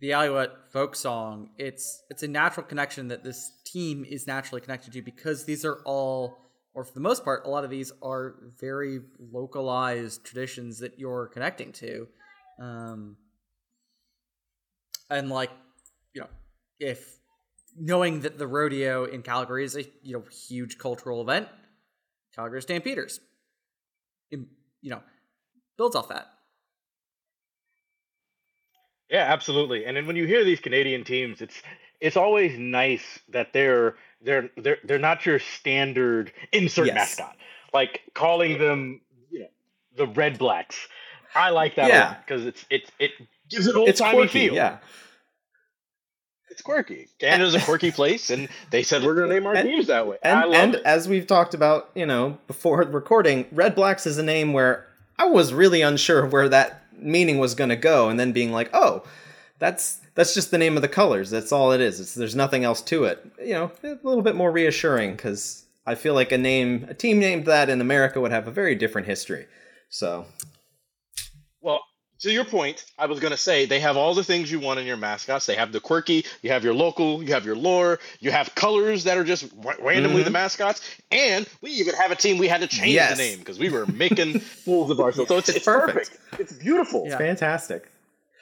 the Alouette folk song, it's it's a natural connection that this team is naturally connected to because these are all, or for the most part, a lot of these are very localized traditions that you're connecting to, um, and like, you know, if knowing that the rodeo in Calgary is a you know huge cultural event, Calgary Stampeders, you know, builds off that. Yeah, absolutely. And then when you hear these Canadian teams, it's it's always nice that they're they're they're they're not your standard insert Yes. mascot. Like calling them, you know, the Red Blacks. I like that Yeah. because it's it's it gives it old it's timey quirky feel. yeah It's quirky. Canada's a quirky place, and they said we're going to name our And- teams that way. And and it. as we've talked about, you know, before recording, Red Blacks is a name where I was really unsure where that meaning was going to go, and then being like, oh, that's that's just the name of the colors. That's all it is. It's, there's nothing else to it. You know, a little bit more reassuring because I feel like a name, a team named that in America would have a very different history. So to your point, I was going to say they have all the things you want in your mascots. They have the quirky, you have your local, you have your lore, you have colors that are just ra- randomly the mm-hmm. mascots, and we even have a team we had to change Yes. the name because we were making fools of ourselves. So it's, It's it's perfect. perfect. It's beautiful. Yeah. fantastic.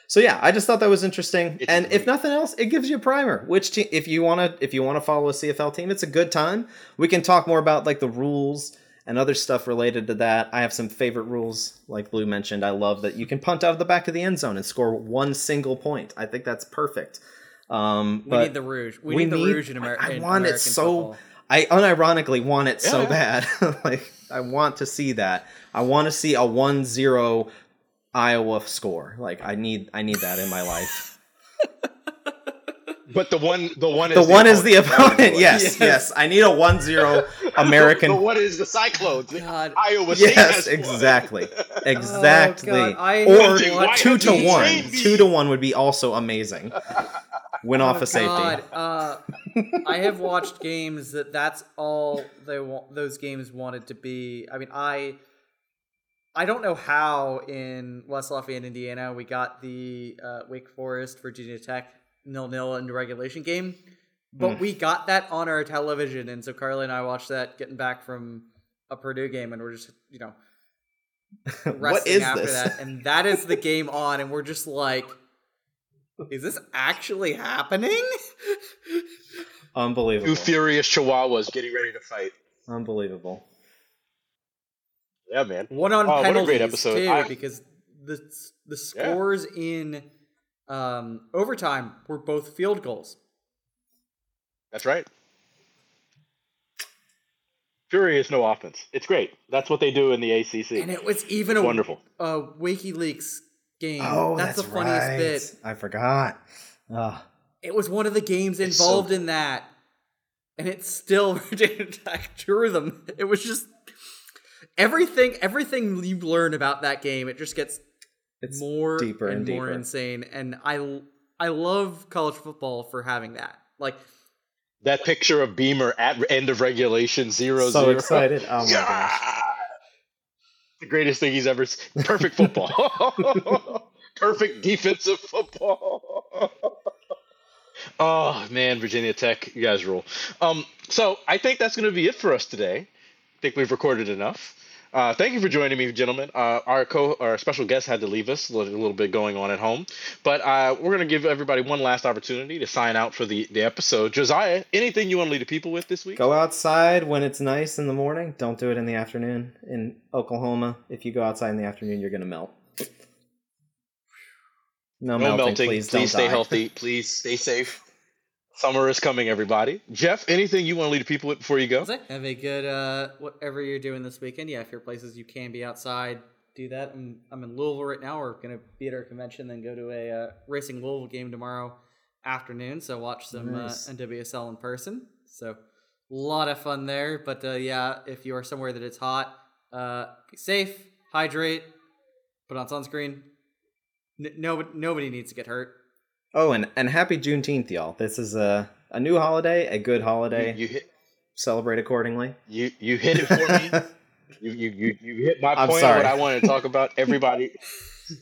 So yeah, I just thought that was interesting, It's and if nothing else, it gives you a primer. Which te- if you want to, if you want to follow a CFL team, it's a good time. We can talk more about like the rules and other stuff related to that. I have some favorite rules, like Blu mentioned. I love that you can punt out of the back of the end zone and score one single point. I think that's perfect. Um, We need the rouge. We, we need the rouge in, Amer- I in want it so- football. I unironically want it so bad. like I want to see that. I want to see a 1-0 Iowa score. Like I need I need that in my life. But the one, the one the is one is the opponent. opponent. Yes, yes. I need a 1-0 American. the one is the Cyclones. God. Iowa State yes, has one. exactly. Exactly. Oh, I or hate 2 to YMCA 1. be- 2 to 1 would be also amazing. Win off Oh, a safety. Uh, I have watched games that that's all they want. Those games wanted to be. I mean, I I don't know how in West Lafayette, Indiana, we got the uh, Wake Forest Virginia Tech nil nil into regulation game, but Hmm. we got that on our television, and so Carly and I watched that getting back from a Purdue game, and we're just you know wrestling what is after this? that, and that is the game on, and we're just like, is this actually happening? Unbelievable. Two furious chihuahuas getting ready to fight. Unbelievable. Yeah, man. One on Oh, what a penalties great episode. too, I- because the the Yeah. scores in um, overtime were both field goals. That's right. Fury is no offense. It's great. That's what they do in the ACC. And it was even It's a wonderful. a Wakeyleaks game. Oh, that's, that's, the funniest right. bit. I forgot. Ugh. It was one of the games It's involved so- in that, and it still didn't drew them. It was just everything. Everything you learn about that game, it just gets It's more deeper and, and more insane. And I I love college football for having that. Like That picture of Beamer at end of regulation, zero so zero. excited. Oh my Yeah! gosh. The greatest thing he's ever seen. Perfect football. Perfect defensive football. oh man, Virginia Tech, you guys rule. Um, so I think that's going to be it for us today. I think we've recorded enough. Uh, thank you for joining me, gentlemen. Uh, our co, our special guest had to leave us. A little, a little bit going on at home, but uh, we're going to give everybody one last opportunity to sign out for the the episode. Josiah, anything you want to leave the people with this week? Go outside when it's nice in the morning. Don't do it in the afternoon. In Oklahoma, if you go outside in the afternoon, you're gonna melt. No, No melting, melting. please. Please, stay die. healthy. Please stay safe. Summer is coming, everybody. Geoff, anything you want to leave the people with before you go? Have a good uh, whatever you're doing this weekend. Yeah, if you're places you can be outside, do that. I'm I'm in Louisville right now. We're gonna be at our convention, then go to a uh, racing Louisville game tomorrow afternoon. So watch some Nice. uh, NWSL in person. So a lot of fun there. But uh, yeah, if you are somewhere that it's hot, uh, be safe, hydrate, put on sunscreen. N- nobody nobody needs to get hurt. Oh, and and happy Juneteenth, y'all. This is a a new holiday, a good holiday. You, you hit Celebrate accordingly. you you hit it for me. You you you, you hit my I'm point sorry. on what I wanted to talk about. Everybody.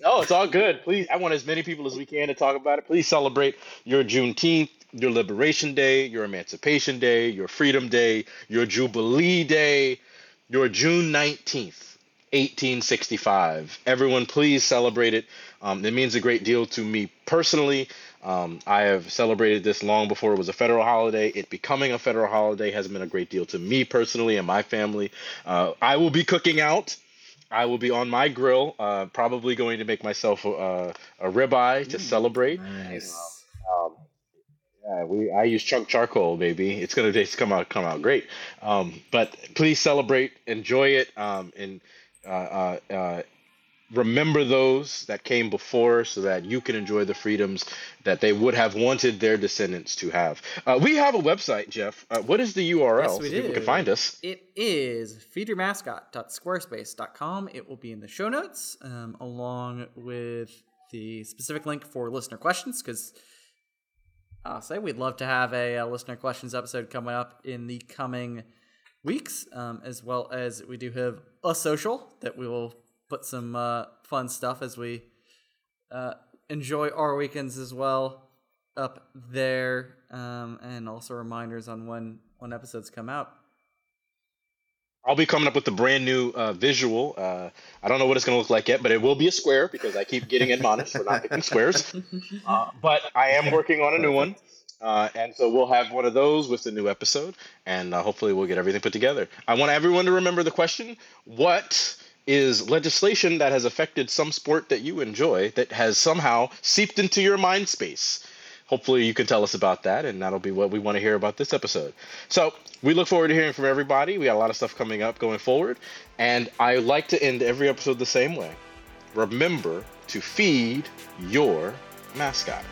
Oh, it's all good. Please, I want as many people as we can to talk about it. Please celebrate your Juneteenth, your Liberation Day, your Emancipation Day, your Freedom Day, your Jubilee Day, your June 19th, 1865. Everyone, please celebrate it. Um, it means a great deal to me personally. Um, I have celebrated this long before it was a federal holiday. It becoming a federal holiday has been a great deal to me personally and my family. Uh, I will be cooking out. I will be on my grill, uh, probably going to make myself a, a ribeye to celebrate. Nice. Um, yeah, we I use chunk charcoal, baby. It's gonna taste come out come out great. Um, but please celebrate, enjoy it, um, and uh, uh, uh, remember those that came before, so that you can enjoy the freedoms that they would have wanted their descendants to have. Uh, we have a website, Geoff. Uh, what is the URL Yes, so we people can find us? It is feedyourmascot.squarespace.com. It will be in the show notes, um, along with the specific link for listener questions, because I'll say we'd love to have a, uh listener questions episode coming up in the coming weeks, um, as well as we do have a social that we will put some uh, fun stuff as we uh, enjoy our weekends as well up there, um, and also reminders on when when episodes come out. I'll be coming up with a brand new uh, visual. Uh, I don't know what it's going to look like yet, but it will be a square because I keep getting admonished for not picking squares. Uh, but I am working on a new one. Uh, and so we'll have one of those with the new episode, and uh, hopefully we'll get everything put together. I want everyone to remember the question What is legislation that has affected some sport that you enjoy that has somehow seeped into your mind space? Hopefully, you can tell us about that, and that'll be what we want to hear about this episode. So, we look forward to hearing from everybody. We got a lot of stuff coming up going forward, and I like to end every episode the same way. Remember to feed your mascot.